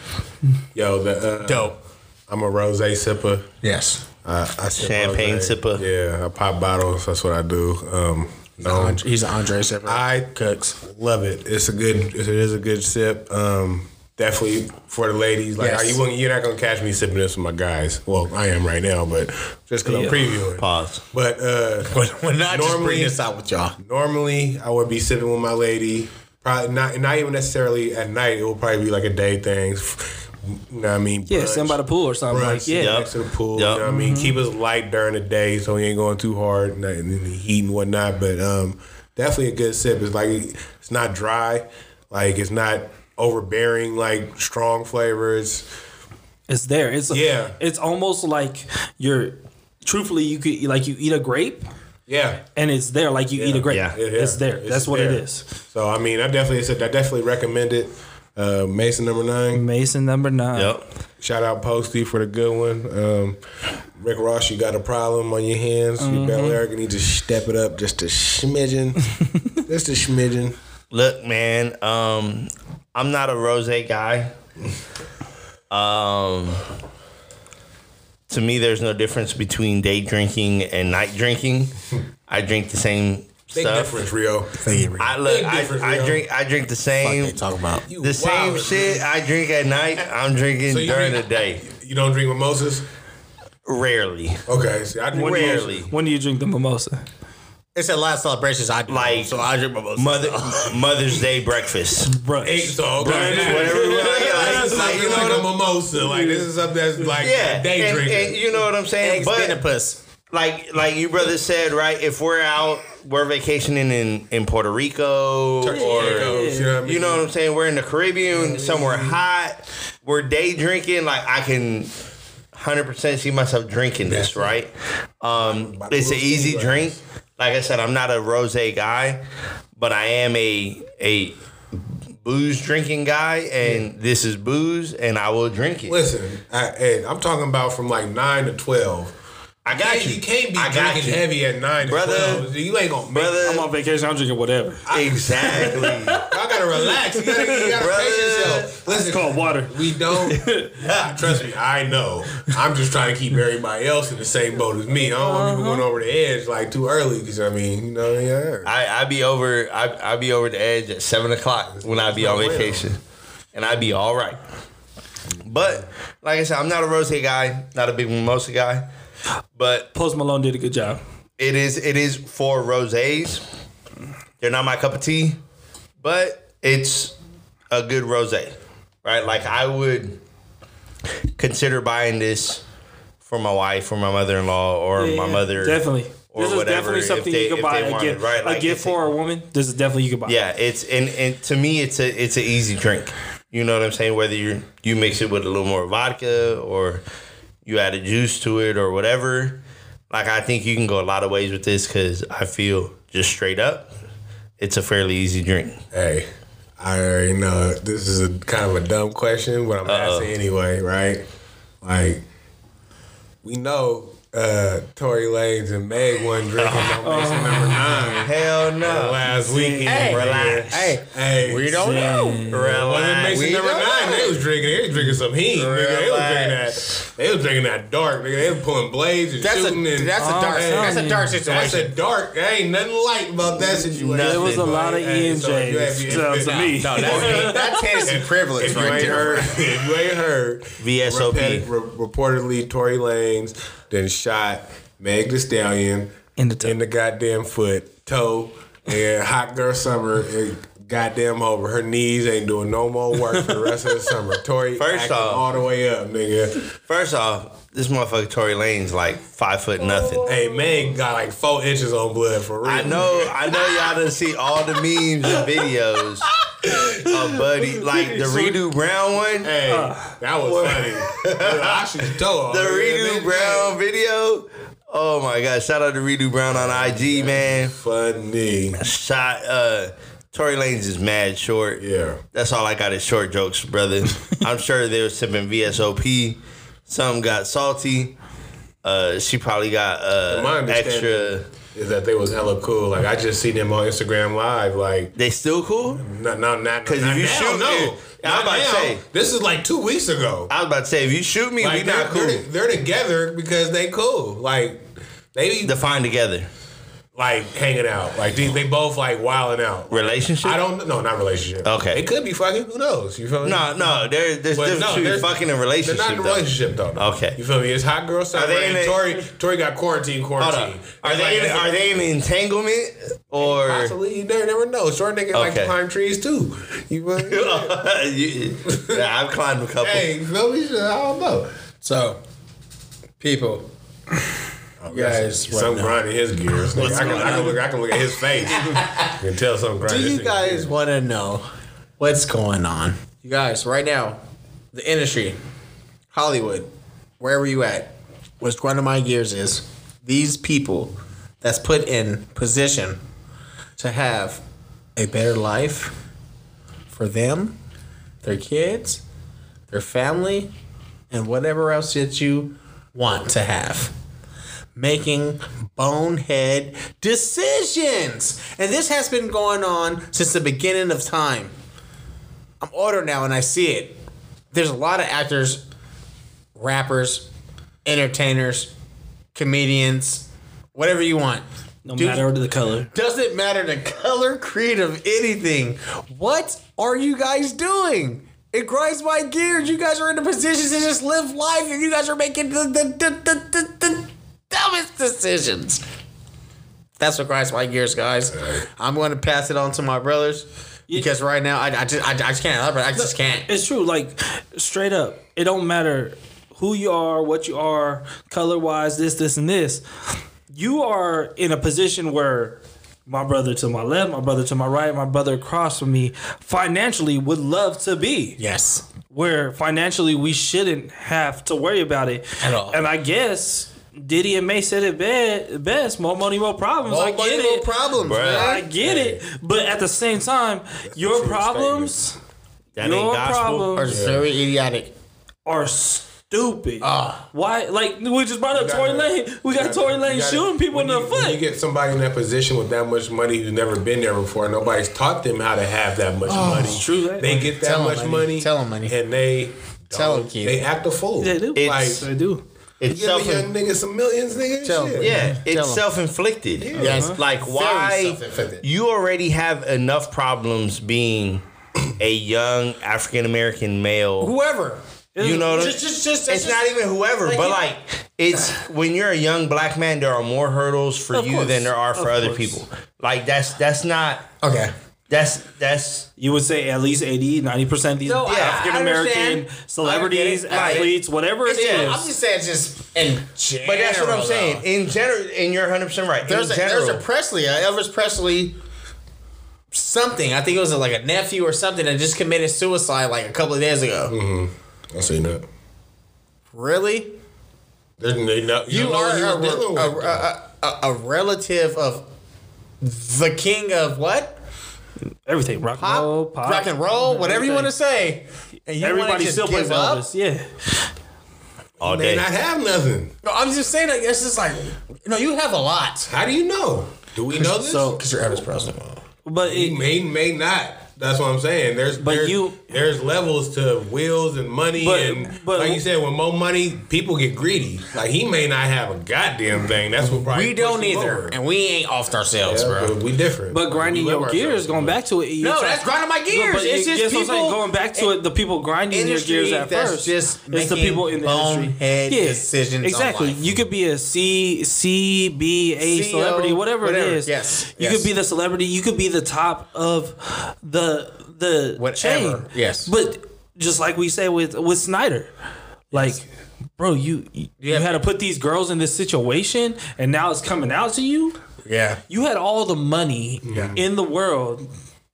Yo, the, uh, Dope. I'm a rose sipper. Yes. I, I sip Champagne rosé. sipper. Yeah, I pop bottles. That's what I do. Um, no, he's an Andre sipper. I cooks. love it. It's a good. It is a good sip. Um, definitely for the ladies. Like Yes. you, won't- you're not gonna catch me sipping this with my guys. Well, I am right now, but just because Yeah. I'm previewing. Pause. But uh, When, when not just Normally- bring this out with y'all. normally I would be sipping with my lady. Probably not. Not even necessarily at night. It will probably be like a day thing. You know what I mean? Yeah, Brunch. sitting by the pool or something. brunch Like, yeah. Yep. next to the pool. Yep. You know what I mean? Keep us light during the day so we ain't going too hard and and the heat and whatnot. But um, definitely a good sip. It's like it's not dry, like it's not overbearing, like strong flavors. It's there. It's Yeah. It's almost like you're. Truthfully, you could like you eat a grape Yeah. and it's there like you eat a grape. Yeah. It It's there. It's That's what it there. is. So I mean, I definitely said I definitely recommend it. Uh, Mason number nine. Mason number nine. Yep. Shout out Posty for the good one. Um, Rick Ross, you got a problem on your hands. Mm-hmm. You Belaire, you need to step it up just a smidgen, just a smidgen. Look, man. Um, I'm not a rose guy. Um, to me, there's no difference between day drinking and night drinking. I drink the same Big stuff. difference, Rio. I look. Big I, difference, I Rio. drink. I drink the same. They talk about. The same Wow. shit I drink at night. I'm drinking So you during drink- the day. You don't drink mimosas? Rarely. Okay, see, I drink When do you- mimosas. Rarely. When do you drink the mimosa? It's at last celebrations. I do. Like- so I drink my most. Mother Mother's Day breakfast. Brunch. Eight, so okay. Brunch, whatever we want. Yeah, like- This like, like, you know like what a mimosa. Like this is something that's like Yeah, day and, drinking. and you know what I'm saying. Eggs, but been a puss. Like like you brother said, right? If we're out, we're vacationing in in Puerto Rico Turkey or Legos, you know what I mean? you know what I'm saying. We're in the Caribbean, somewhere hot. We're day drinking. Like I can. Hundred percent see myself drinking this, right? Um, it's an easy drink. Like I said, I'm not a rose guy, but I am a a booze drinking guy, and this is booze, and I will drink it. Listen, I, Ed, I'm talking about from like nine to twelve. I got you. You can't be I got drinking you. heavy at nine to Brother. You ain't gonna make brother. I'm on vacation. I'm drinking whatever. Exactly. Y'all gotta relax. You gotta, you gotta Brother. pace yourself. Listen, It's called water. we don't. trust me, I know. I'm just trying to keep everybody else in the same boat as me. I don't want people uh-huh. going over the edge like too early because I mean, you know, yeah. I I be over I I be over the edge at seven o'clock when I be on Well. vacation, and I be all right. But like I said, I'm not a rose guy, not a big mimosa guy, but Post Malone did a good job. it is it is for rosés. They're not my cup of tea, but it's a good rosé, right? Like I would consider buying this for my wife, for my mother-in-law, or Yeah, my mother, Definitely. or This is whatever. definitely something they- you could buy they a wanted, gift, right? a gift for a woman. This is definitely you could buy. Yeah, it's and and to me, it's a it's an easy drink. You know what I'm saying? Whether you you mix it with a little more vodka or you add a juice to it or whatever. Like I think you can go a lot of ways with this because I feel just straight up, it's a fairly easy drink. Hey, I already know this is a kind of a dumb question, but I'm Uh-oh. asking anyway, right? Like, we know uh, Tory Lanez and Meg wasn't drinking no Mason number nine Hell no! last weekend. Hey, relax. Hey, Hey, we don't know. Relax. Mason We number nine, know. they was drinking. They was drinking some heat. Nigga. They was drinking Relax. that. They was drinking that dark. Nigga. They was pulling blades and That's a shooting. and, that's a oh, dark Hey, that's a dark situation. That's situation. a dark. There ain't nothing light about that situation. There was a Nothing. lot of Hey, E so if you- if you- to, if you- to me. No, that's that's Hennessy privilege If you right ain't there. heard, if you ain't heard, VSOP. repet- re- reportedly Tory Lanez then shot Meg Thee Stallion In the toe. in the goddamn foot, toe, and hot girl summer. it Goddamn over. Her knees ain't doing no more work for the rest of the summer. Tory First acting off- all the way up, nigga. First off, this motherfucker Tory Lanez like five foot nothing. Hey, Meg got like four inches on blood for real. I know, I know y'all done see all the memes and videos of Buddy, like the Redo Brown one. Hey, that was funny. I should toe. The Redo Brown video. Oh my god! Shout out to Redo Brown on IG, man. Funny. Shot. Uh, Tory Lanez is mad short. Yeah. That's all I got is short jokes, brother. I'm sure they were sipping VSOP. Some got salty. Uh, she probably got uh, extra. is that they was hella cool. Like I just seen them on Instagram live. Like They still cool? not not because if you now, shoot no. me- I'm Not about to say. this is like two weeks ago. I was about to say, if you shoot me, Like we not cool. they're, they're together because they cool. Like they Define together. Like hanging out. Like they, they both like wilding out. Relationship? I don't no not relationship. Okay. it could be fucking. Who knows? You feel me? No, no. There, there's But difference no, between they're- fucking and relationship. They're not in a relationship though. no. Okay. you feel me? It's hot girl summer. they and in a- Tory Tory got quarantine quarantine. Are It's they? like- in, are they in entanglement or? Possibly, you never, never know. Short niggas like to Okay. climb trees too. You feel me? You- I've climbed a couple. hey, you feel me? I don't know. So, people, Oh, you guys, what Something grinding his gears. Nigga. I, can, I, can look, I can look at his face and tell something grinding. do you guys want to know what's going on? You guys, right now, the industry, Hollywood, wherever you at, what's grinding my gears is these people that's put in position to have a better life for them, their kids, their family, and whatever else that you want to have. Making bonehead decisions. And this has been going on since the beginning of time. I'm older now and I see it. There's a lot of actors, rappers, entertainers, comedians, whatever you want. No Dude, matter the color. doesn't matter the color, creed of anything. What are you guys doing? It grinds my gears. You guys are in a position to just live life, and you guys are making the, the, the, the, the, the dumbest decisions. That's what grinds my gears, guys. I'm going to pass it on to my brothers because right now I, I just I, I just can't. I just can't. It's true. Like straight up, it don't matter who you are, what you are, color wise, this, this, and this. You are in a position where my brother to my left, my brother to my right, my brother across from me, financially would love to be. Yes. Where financially we shouldn't have to worry about it At all. And I guess Diddy and Mase said it be- best: more money, more problems. I get it. more problems, I get it. But at the same time, your problems, That ain't your gospel. Are very idiotic. are stupid. Ah. Why? Like we just brought up Tory Lane. We got Tory Lane gotta- shooting people in the you- When you get somebody in that position with that much money who's never been there before, nobody's taught them how to have that much money. Oh, true that. They get that Tell 'em much money. money. them money. And they Tell them, kid. They act a fool. They do. It's- They do. It's Give self. a young nigga some millions, nigga. Tell 'em. Shit. Yeah, Tell it's 'em. self-inflicted. Yes. Uh-huh. Like Very why you already have enough problems being a young African American male. Whoever. You know, what Just, just, just, it's just- not even whoever, like but like it's when you're a young black man, there are more hurdles for you course. than there are for other course. people. Like that's that's not Okay. That's that's You would say at least 80, 90% of these No, I- I African American celebrities, I get it. I- athletes, whatever it Yeah, is. I'm just saying, just in general. but that's what I'm saying. In general, and you're 100 percent right. There's in a, general, there's a Presley, uh, Elvis Presley, something. I think it was like a nephew or something that just committed suicide like a couple of days ago. I seen that. Really? There's no, you, know You what are a, a, a, a, a relative of the king of what? Everything. Rock and roll, pop. rock and roll, whatever you want to say. And you Everybody just still plays give up? Elvis. Yeah. all May day. not have nothing. No, I'm just saying. Like, it's just like, no, you have a lot. How do you know? Do we know this? So, Because you're Elvis Presley. but he it, may may not. That's what I'm saying. There's But there's, you- there's levels to wheels and money But- and but- like you said, with more money, people get greedy. Like he may not have a goddamn thing. That's what probably We don't either, over. and we ain't offed ourselves, Yeah, bro. we different. but grinding your gears, lives. going back to it. you're No, that's grinding my No, gears. but it's just guess what I'm saying? people Going back to it, the people grinding their industry gears at that's first. just it's the people in the industry. bonehead decisions on Exactly. life. You could be a C, C, B, A celebrity, whatever, whatever. it is. Yes, You yes. could be the celebrity. You could be the top of the the Whatever. chain. Yes. But just like we say with with Snyder, like. Bro, you you, you had to put these girls in this situation, and now it's coming out to you Yeah. you had all the money in the world.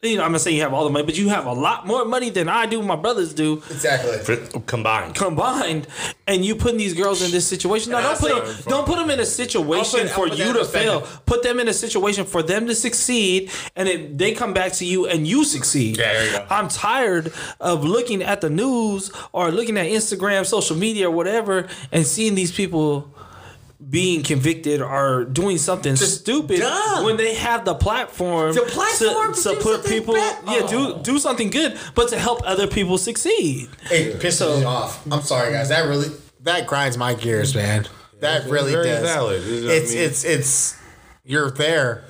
You know, I'm not saying you have all the money, but you have a lot more money than I do, my brothers do Exactly. For- combined. combined, and you putting these girls in this situation. No, And I don't put say- them, don't put them in a situation put- for you to fail. Put them in a situation for them to succeed, and it, they come back to you and you succeed. Yeah, there you go. I'm tired of looking at the news or looking at Instagram, social media, or whatever, and seeing these people being convicted or doing something stupid dumb. when they have the platform, The platform to do put people bad. yeah do oh. do something good but to help other people succeed It pisses me off. I'm sorry, guys. That really that grinds my gears, man. That It's really very does. valid. It's- I mean- it's it's you're there.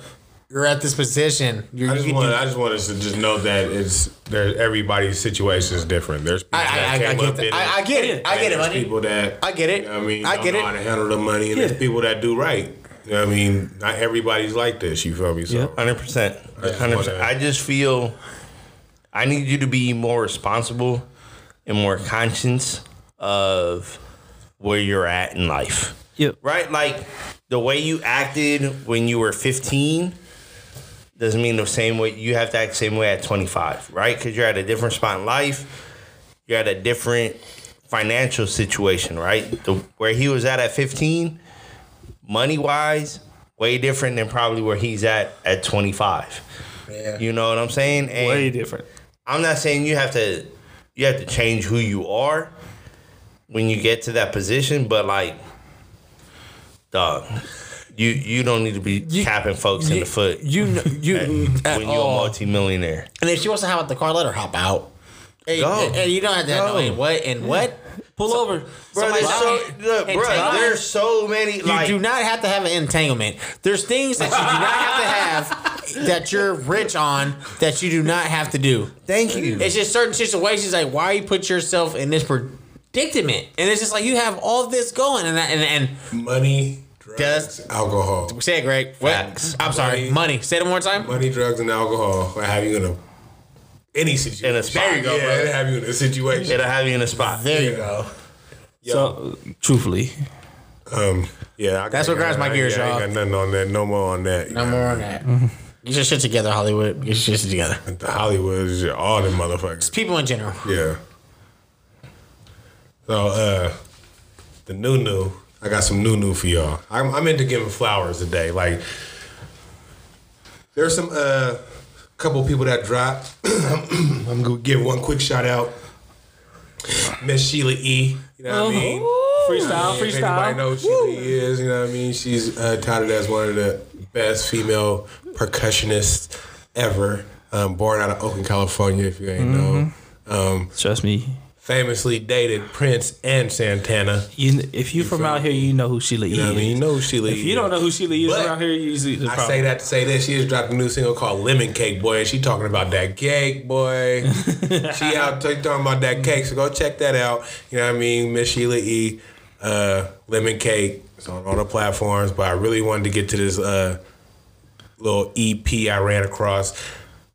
You're at this position. You're, I just you, want you- I just want us to just know that it's there. Everybody's situation is different. There's people I, I, I, that I came get up in that. I, I it. get it. I get it, there's buddy. people that I get it. you know I mean, I don't get know it. how to handle the money, and Yeah. there's people that do right. You know what I mean, not everybody's like this. You feel me? So Hundred percent. Hundred percent. I just feel I need you to be more responsible and more conscious of where you're at in life. Yep. Right? Like the way you acted when you were 15 doesn't mean the same way you have to act the same way at 25, right? Because you're at a different spot in life. You're at a different financial situation, right? The, where he was at at 15, money wise, way different than probably where he's at at 25. Yeah. You know what I'm saying? And way different I'm not saying you have to you have to change who you are when you get to that position, but like dog, you you don't need to be capping folks in the foot You you at when you're a all. multimillionaire. And if she wants to hop out the car, let her hop out. Hey, Go. and you don't have to know in what and what. pull over Bro, there's so, look, bro, there's so many You like do not have to have an entanglement. There's things that you do not have to have that you're rich on that you do not have to do. thank you. It's just certain situations like why you put yourself in this predicament, and it's just like you have all this going, and and and, money, drugs, Does- alcohol, say it, Greg. What? Facts. I'm sorry, Money. money. Say it one more time. money, drugs, and alcohol. Will have you in a any situation. In a spot. There you go, yeah, bro. it'll have you in a situation. It'll have you in a spot. There you go. so truthfully Um, yeah, I That's got- what grinds my I- gears, yeah, I ain't y'all. got nothing on that. No more on that. No more on that. Get your shit together, Hollywood. Get your shit together. The Hollywood is all them motherfuckers. People in general. Yeah. So, uh, the new new, I got some new new for y'all. I'm, I'm into giving flowers today. Like, there's some uh, couple people that dropped. I'm gonna give one quick shout out. Miss Sheila E. You know what I mean? freestyle If anybody freestyle knows who Sheila E is, you know what I mean? She's uh, touted as one of the best female percussionists ever. Um, born out of Oakland, California, if you ain't know. Um, trust me famously dated Prince and Santana. you if you from out here you know who Sheila You know what I E mean? You know who Sheila if E you don't know who Sheila E is But around here you usually the I problem. say that to say this. She just dropped a new single called Lemon Cake Boy, and she talking about that cake, boy. she out t- talking about that cake, so go check that out. You know what I mean? Miss Sheila E. Uh, Lemon Cake. It's on all the platforms, but I really wanted to get to this uh, little EP I ran across.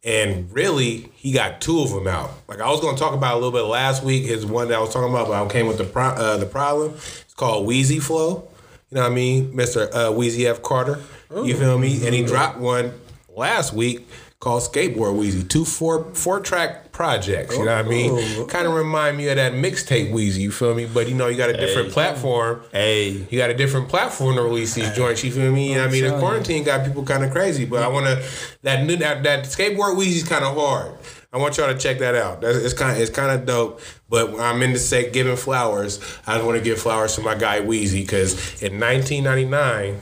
And really, he got two of them out. Like I was going to talk about a little bit last week. His one that I was talking about, but I came with the pro- uh, the problem. It's called Weezy Flow. You know what I mean, Mister uh, Weezy F Carter. You feel me? And he dropped one last week called Skateboard Weezy. Two four four track projects. You know what I mean? Oh. Kind of remind me of that mixtape Weezy. You feel me? But you know, you got a different Hey. platform. Hey, You got a different platform to release these joints. You feel me? You know what I mean, the quarantine got people kind of crazy, but I want to that new that, that skateboard Weezy's kind of hard. I want y'all to check that out. That's, it's kind of it's kind of dope. But I'm in the say giving flowers. I just want to give flowers to my guy Weezy because in 1999,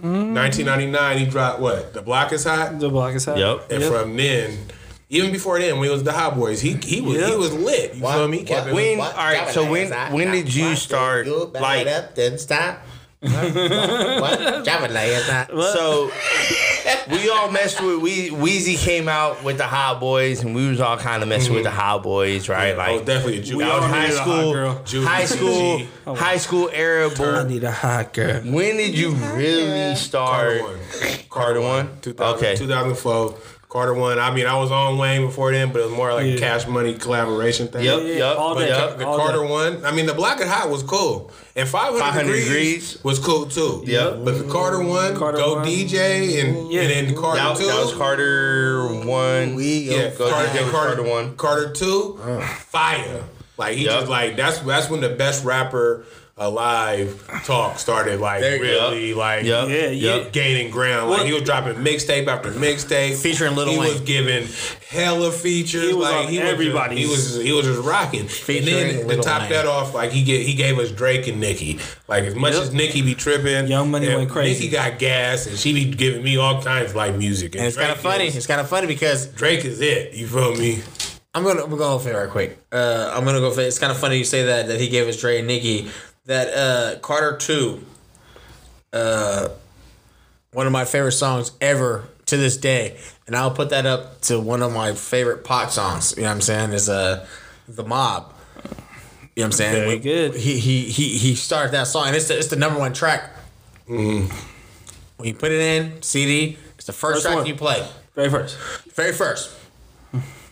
1999 mm. he dropped what? The Block is hot. The block is hot. Yep. And from then, even before then, when he was the Hot Boys, he he was he was lit. You feel me? He kept When- all right, so when- when did you start, like- up then stop? what? Drop it like it's not. so we all messed with we Weezy came out with the Hot Boys, and we was all kind of messing with the mm-hmm. Hot Boys, right? I was oh, like definitely a Jew. that was all high a hot school, girl. High school, oh, G. high school era. Boy. I Boy. need a hot girl. When did you really start? Carter one. Carter one? 2000, Okay. 2004. Carter one. I mean, I was on Wayne before then, but it was more like a Yeah. cash money collaboration thing. Yep, Yeah, yep, all But day. yep. the all Carter day. one, I mean, the Block Is Hot was cool, and 500, 500 degrees, degrees. was cool too. Yep. But the Carter one, Carter Go one. DJ, and Yeah. and then Carter That, two. that was Carter one. yeah, go Carter, DJ Carter, Carter one. Carter two, fire. Like he Yep. just like that's that's when the best rapper alive talk started like There you go. really like Yep. Yeah, yeah. Yep. gaining ground. Like he was dropping mixtape after mixtape, Featuring Lil He Wayne. was giving hella features. He was like on he was everybody's. Just, he was he was just rocking. and Featuring then to top Wayne. that off, like he get he gave us Drake and Nicki. Like as much Yep. as Nicki be tripping, Young Money went crazy. Nicki got gas, and she be giving me all kinds of like music. And it's kind of funny. is- It's kind of funny because Drake is it. You feel me? I'm gonna I'm gonna go for it right quick. Uh, I'm gonna go for. It's kind of funny you say that that he gave us Dre and Nicki. That uh, Carter two. Uh, one of my favorite songs ever to this day, and I'll put that up to one of my favorite pop songs. You know what I'm saying? Is uh, the mob. You know what I'm saying? Very When- good. He he he he started that song, and it's the, it's the number one track. When you put it in CD, it's the first, First track one. you play. Very first. Very first.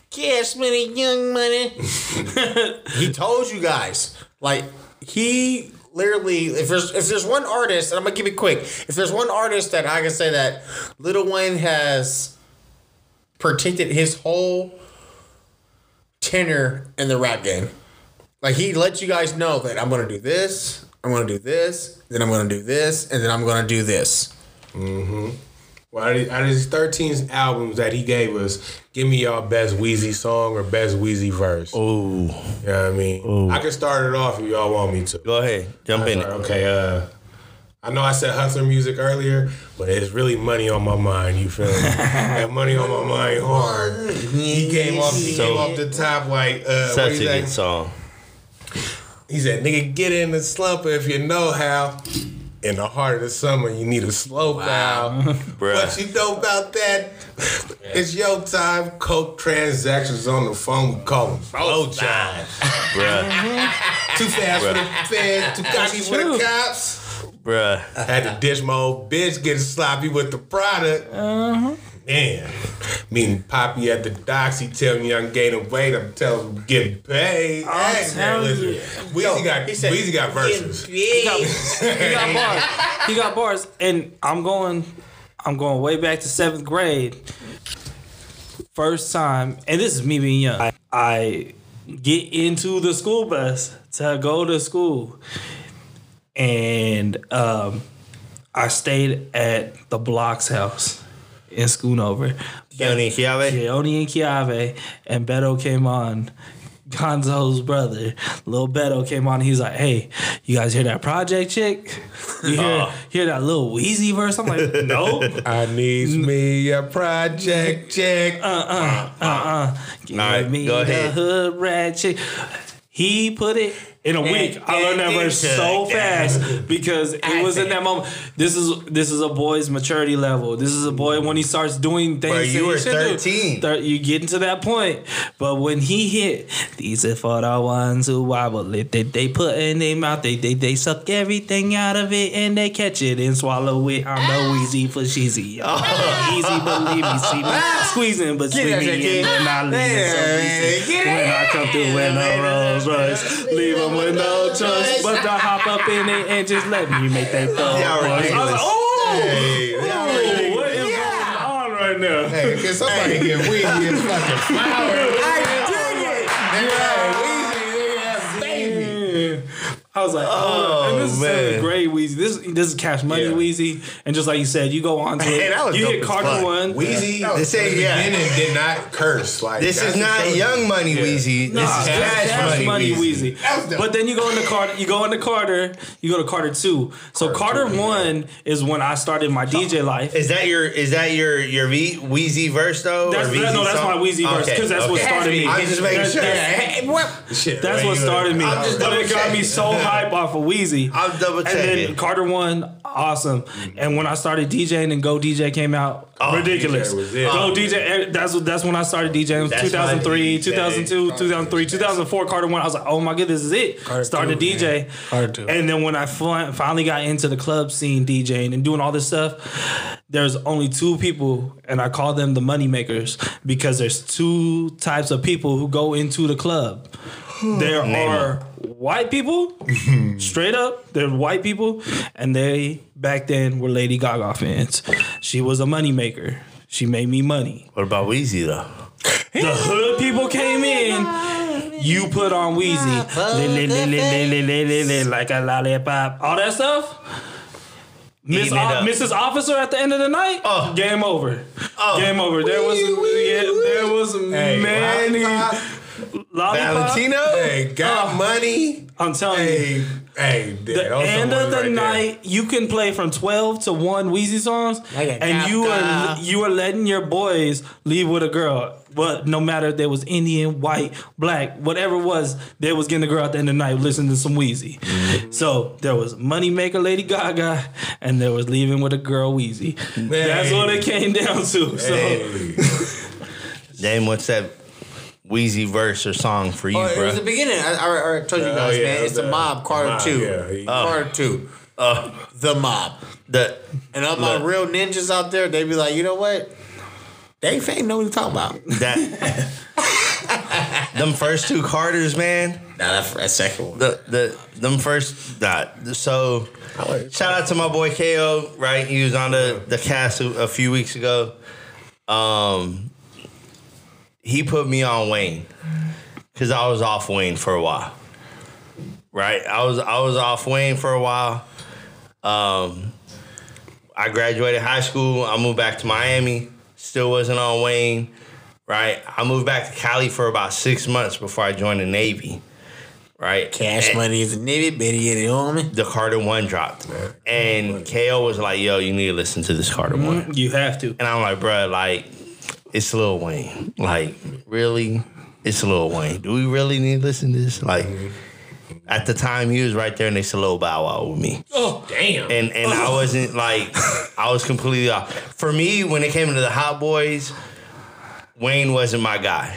Cash money, young money. he told you guys, like he literally. If there's if there's one artist, and I'm gonna keep it quick. If there's one artist that I can say that Lil Wayne has protected his whole tenure in the rap game. Like he let you guys know that I'm gonna do this, I'm gonna do this, then I'm gonna do this, and then I'm gonna do this. Mm-hmm. Well, out of, his 13 albums that he gave us, give me y'all best Weezy song or best Weezy verse. Ooh, You know what I mean? I can start it off if y'all want me to. go ahead, jump in. it. Okay, uh, I know I said hustler music earlier, but it's really money on my mind. You feel me? that money on my mind hard. He came off. He came off the top like uh, what Such a good song. He said, "Nigga, get in the slump if you know how." In the heart of the summer, you need a slow bow. Bruh. What you know about that? It's your time. Coke transactions on the phone. We call them blow time. Bruh, Too fast for the feds. Too cocky for the cops. bruh. Had to dish my old bitch getting sloppy with the product. Uh-huh. Man, meeting Poppy at the docks, he tell me I'm gaining weight. I'm telling him get paid. I'll Hey, man, tell listen, you. Weezy got he said, Weezy got verses. He got, he got bars. He got bars, and I'm going. I'm going way back to seventh grade. First time, and this is me being young. I, I get into the school bus to go to school, and um, I stayed at the Block's house in Schoonover. Keone Kiave. Keone and Kiave, and Beto came on. Gonzo's brother, Lil Beto, came on. He's like, "Hey, you guys hear that project chick? You hear, uh-huh. hear that little Weezy verse?" I'm like, "No, I need me a project check. Uh, uh, uh-huh. uh, give All right, me go the ahead. hood rat chick." He put it in a week. I learned that verse so fast because it was in that moment. This is this is a boy's maturity level. This is a boy when he starts doing things. Bro, you he were should do. 13. Thir- you getting to that point, but when he hit, these are for the ones who wobble it. They, they put in their mouth. They, they they suck everything out of it and they catch it and swallow it. I'm no easy for cheesy. Oh, easy, believe me. See me squeezing, but squeeze that me shit, in and I leave it so. When I come through in a Rolls Royce, leave them with no choice but to hop up in it and just let me make that phone. Y'all I was like, oh, Hey, what is going on right now? Hey, can somebody get Weezy his fucking flowers? Was like, oh, and this is oh, man. seventh grade Weezy. This this is Cash Money Yeah. Weezy, and just like you said, you go on to Hey, it. that was you dope hit Carter fuck. one. Weezy, This in ain't- the yeah. beginning did not curse. Like This is not the- Young Money Yeah. Weezy. Nah, This is this is Cash, Cash Money, Money Weezy. Weezy. But then you go into Carter. You go into Carter. You go to Carter two. So Carter, one is when I started my DJ life. Is that your is that your your v, Weezy verse though? That's, or that, no, that's song? my Weezy verse Okay, because that's what started me. I'm just making That's- sure. that's- Shit, That's man, what started me. But it got me so hype off of Weezy. I'm double And then. Carter one, awesome. And when I started DJing and Go DJ came out, ridiculous. DJ was it. Go DJ, eh, that's that's when I started DJing. It was That's 2003, my- 2002, 2003, 2004. Carter one, I was like, oh my goodness, this is it. Carter Started two, to DJ. Carter two. And then when I finally got into the club scene DJing and doing all this stuff, there's only two people, and I call them the money makers because there's two types of people who go into the club. There are white people, straight up, they're white people, and they back then were Lady Gaga fans. She was a money maker. She made me money. What about Weezy though? The hood people came in. You put on Weezy like a lollipop, all that stuff. Miss o- Mrs. Officer at the end of the night, oh. game over. Oh. Game over. There was yeah, there was hey, many. Wow lollipop. Valentino? Hey, got money. I'm telling you. Hey, hey, The end some of the ones right there. night, you can play from twelve to one Weezy songs, Like and you are you are letting your boys leave with a girl. But no matter if they was Indian, white, black, whatever it was, they was getting the girl at the end of the night listening to some Weezy. Mm-hmm. So there was Moneymaker Lady Gaga, and there was leaving with a girl Weezy. That's what it came down to. So Hey. Name what's that Weezy verse or song for you, Oh, it was the beginning. I, I, I already told you Oh, guys, yeah, man. It's the, the- mob, Carter Mob, two. yeah, he- Carter two. Uh, The mob. the And all my Look. real ninjas out there, they be like, you know what? They ain't know what you talking about. that them first two Carters, man. Nah, that, that second one. The the them first nah, so shout out to my boy KO, right? He was on the, the cast a, a few weeks ago. Um he put me on Wayne. Cause I was off Wayne for a while. Right? I was I was off Wayne for a while. Um I graduated high school. I moved back to Miami. Still wasn't on Wayne. Right? I moved back to Cali for about six months before I joined the Navy. Right? Cash And- money is a nigga, better get it on me. the Carter One dropped, and KO was like, "Yo, you need to listen to this Carter One," you have to. and I'm like, "Bruh, like, it's Lil Wayne. Like, really, it's Lil Wayne. Do we really need to listen to this? Like." At the time, he was right there next to Lil Bow Wow with me, Oh Damn. and and I oh. wasn't like, I was completely off. For me, when it came to the Hot Boys, Wayne wasn't my guy,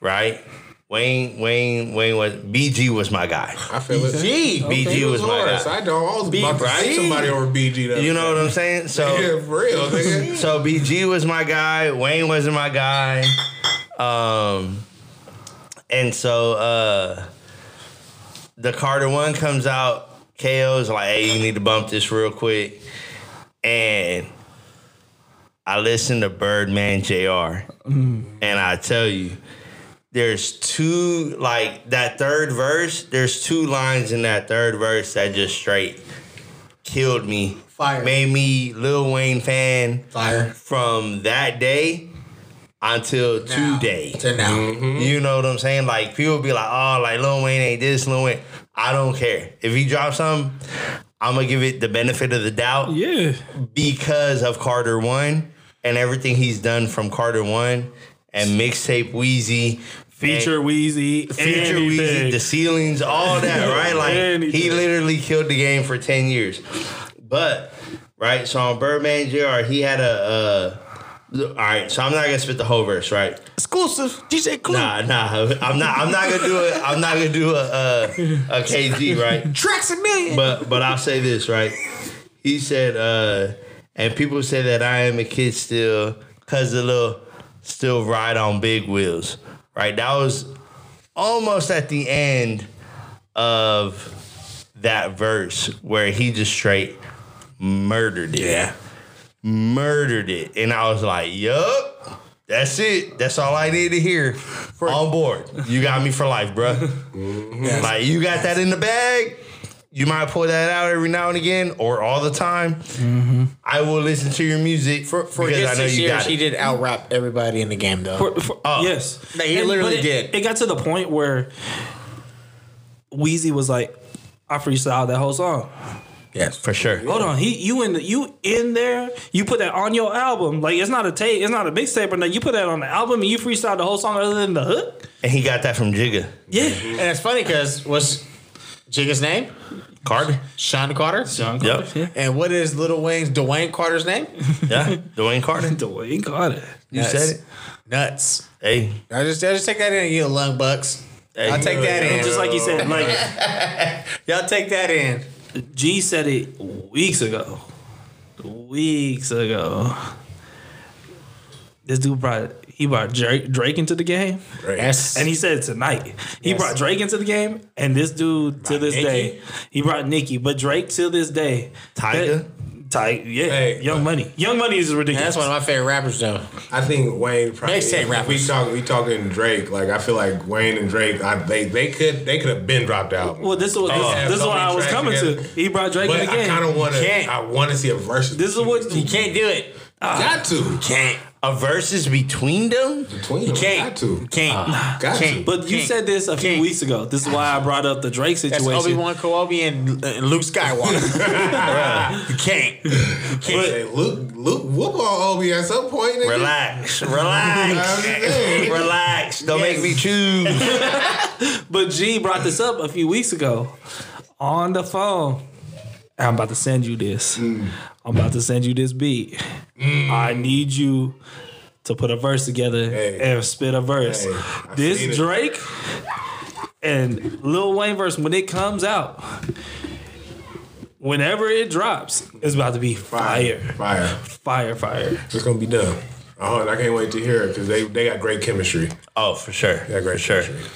right? Wayne, Wayne, Wayne was BG was my guy. I feel it. BG. BG was my guy. I know. I was about to right? see somebody over BG. That You know what I'm saying? So Yeah, for real, nigga. So BG was my guy. Wayne wasn't my guy. Um, and so uh, the Carter one comes out. KO's like, hey, you need to bump this real quick. And I listened to Birdman Jr. And I tell you, there's two like that third verse. There's two lines in that third verse that just straight killed me. Fire. Made me Lil Wayne fan Fire. from that day until Now. today. To now. Mm-hmm. You know what I'm saying? Like people be like, oh, like Lil Wayne ain't this, Lil Wayne. I don't care. If he drops something, I'm gonna give it the benefit of the doubt Yeah. because of Carter One and everything he's done from Carter One and mixtape Weezy Feature Weezy, feature Weezy, the ceilings, all that, right? Like he literally killed the game for ten years. But right, so on Birdman Jr. he had a. Uh, all right, so I'm not gonna spit the whole verse, right? Exclusive. DJ Clue. Nah, nah, I'm not. I'm not gonna do it. I'm not gonna do a a, a KG, right? Tracks a million. But but I'll say this, right? He said, uh, and people say that I am a kid still, cause the little still ride on big wheels, right? That was almost at the end of that verse where he just straight murdered it. yeah. Murdered it. And I was like, yup. That's it. That's all I need to hear. On board. You got me for life, bruh. Like you got that in the bag. You might pull that out every now and again or all the time. Mm-hmm. I will listen to your music For, for because his I know six you years, got he did out rap everybody in the game, though. For- for- Oh. yes, Like, he literally it, did. It got to the point where Weezy was like, "I freestyled that whole song." yes. For sure. Hold on, he you in the, you in there? You put that on your album? Like it's not a tape, it's not a mixtape, or nothing. You put that on the album and you freestyle the whole song other than the hook. And he got that from Jigga. Yeah, And it's funny because what's Jigga's name? Carter. Sean Carter. Sean Yep. Carter. Yeah, And what is Little Wayne's Dwayne Carter's name? Yeah. Dwayne Carter. Dwayne Carter. You Nuts. said it. Nuts. Hey. I just, I just take that in, you lung bucks. Hey, I'll take that in. Just like you said, like Y'all take that in. G said it weeks ago. Weeks ago. This dude brought he brought Drake, Drake into the game. Yes. And he said tonight. He Yes. brought Drake into the game, and this dude to this Nicki? day, he brought Nicki, but Drake to this day, Tyga? Ty, yeah, Hey, Young Money, Young Money is ridiculous. that's one of my favorite rappers, though. I think Wayne probably. Mixtape if We rappers. talk. We talking Drake. Like I feel like Wayne and Drake. I, they they could they could have been dropped out. well, this is what Oh. this, this is what I was coming together. to. He brought Drake but in the game. I game. kind of want to. Can't. I want to see a verse. this is what You can't do it. Ah. got to Can't. A verses between them? between them. Can't. Got to. Can't. Got Can't. to. But you Can't. said this a few Can't. weeks ago. This is why I brought up the Drake That's situation. Obi Wan Kenobi and, and Luke Skywalker. you can't. Hey, Luke Luke whoop on Obi at some point. nigga. Relax. Relax. Relax. Don't make me choose. But G brought this up a few weeks ago on the phone. I'm about to send you this. Mm. I'm about to send you this beat. Mm. I need you to put a verse together Hey. and spit a verse. Hey, this. Drake and Lil Wayne verse, when it comes out, whenever it drops, it's about to be fire. Fire. Fire, fire. It's gonna be done. Oh, I can't wait to hear it because they they got great chemistry. Oh, for sure. They got great for sure. chemistry.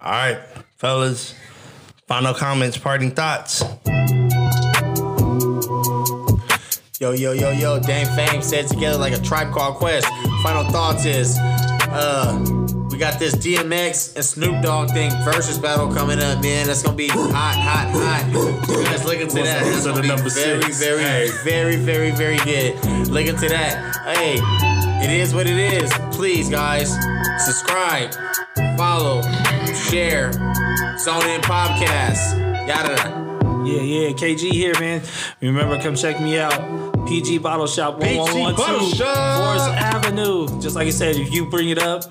All right, fellas. Final comments, parting thoughts. Yo, yo, yo, yo, Dame Fame said together like a tribe called Quest. Final thoughts is, uh, we got this DMX and Snoop Dogg thing versus battle coming up, man. That's gonna be hot, hot, hot. You guys look into that. That's gonna be very, very, Hey. very, very, very good. Look into that. Hey, it is what it is. Please, guys, subscribe, follow, share. Zone In Podcast. Yada. Yeah, yeah, KG here, man. Remember, come check me out. PG Bottle Shop PG 1112 Forest Avenue. Just like I said, if you bring it up,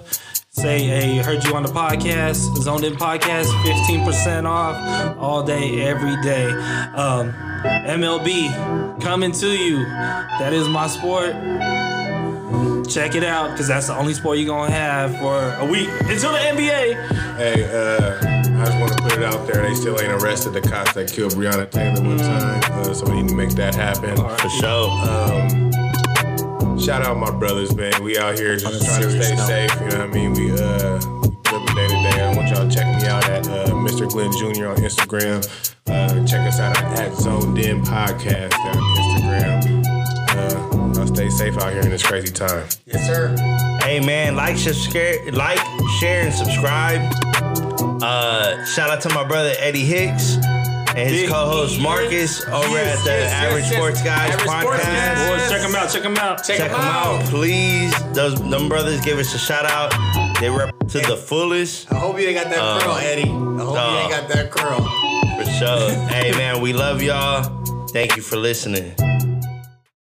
say, hey, heard you on the podcast, Zoned In Podcast, 15% off all day, every day. Um, MLB coming to you. That is my sport. Check it out, because that's the only sport you're going to have for a week until the NBA. Hey, uh, I just want to put it out there. They still ain't arrested the cops that killed Breonna Taylor one time, uh, so we need to make that happen. For sure. Um, shout out my brothers, man. We out here just trying to stay note. safe. You know what I mean? We uh, living day to day. I want y'all to check me out at uh, Mr. Glenn Jr. on Instagram. Uh, check us out at Zoned In Podcast on Instagram. Uh, I'll stay safe out here in this crazy time. Yes, sir. Hey man, like, share, like, share, and subscribe. Uh, shout out to my brother Eddie Hicks and his Big co-host Marcus over yes, at the yes, yes, Average yes. Sports Guys Average Sports podcast. Guys. Boys, check them out, check them out. Check Check them out, please. Those them brothers give us a shout out. They rep to the fullest I hope you ain't got that curl, Eddie. I hope you uh, ain't got that curl. for sure. hey man, we love y'all. Thank you for listening.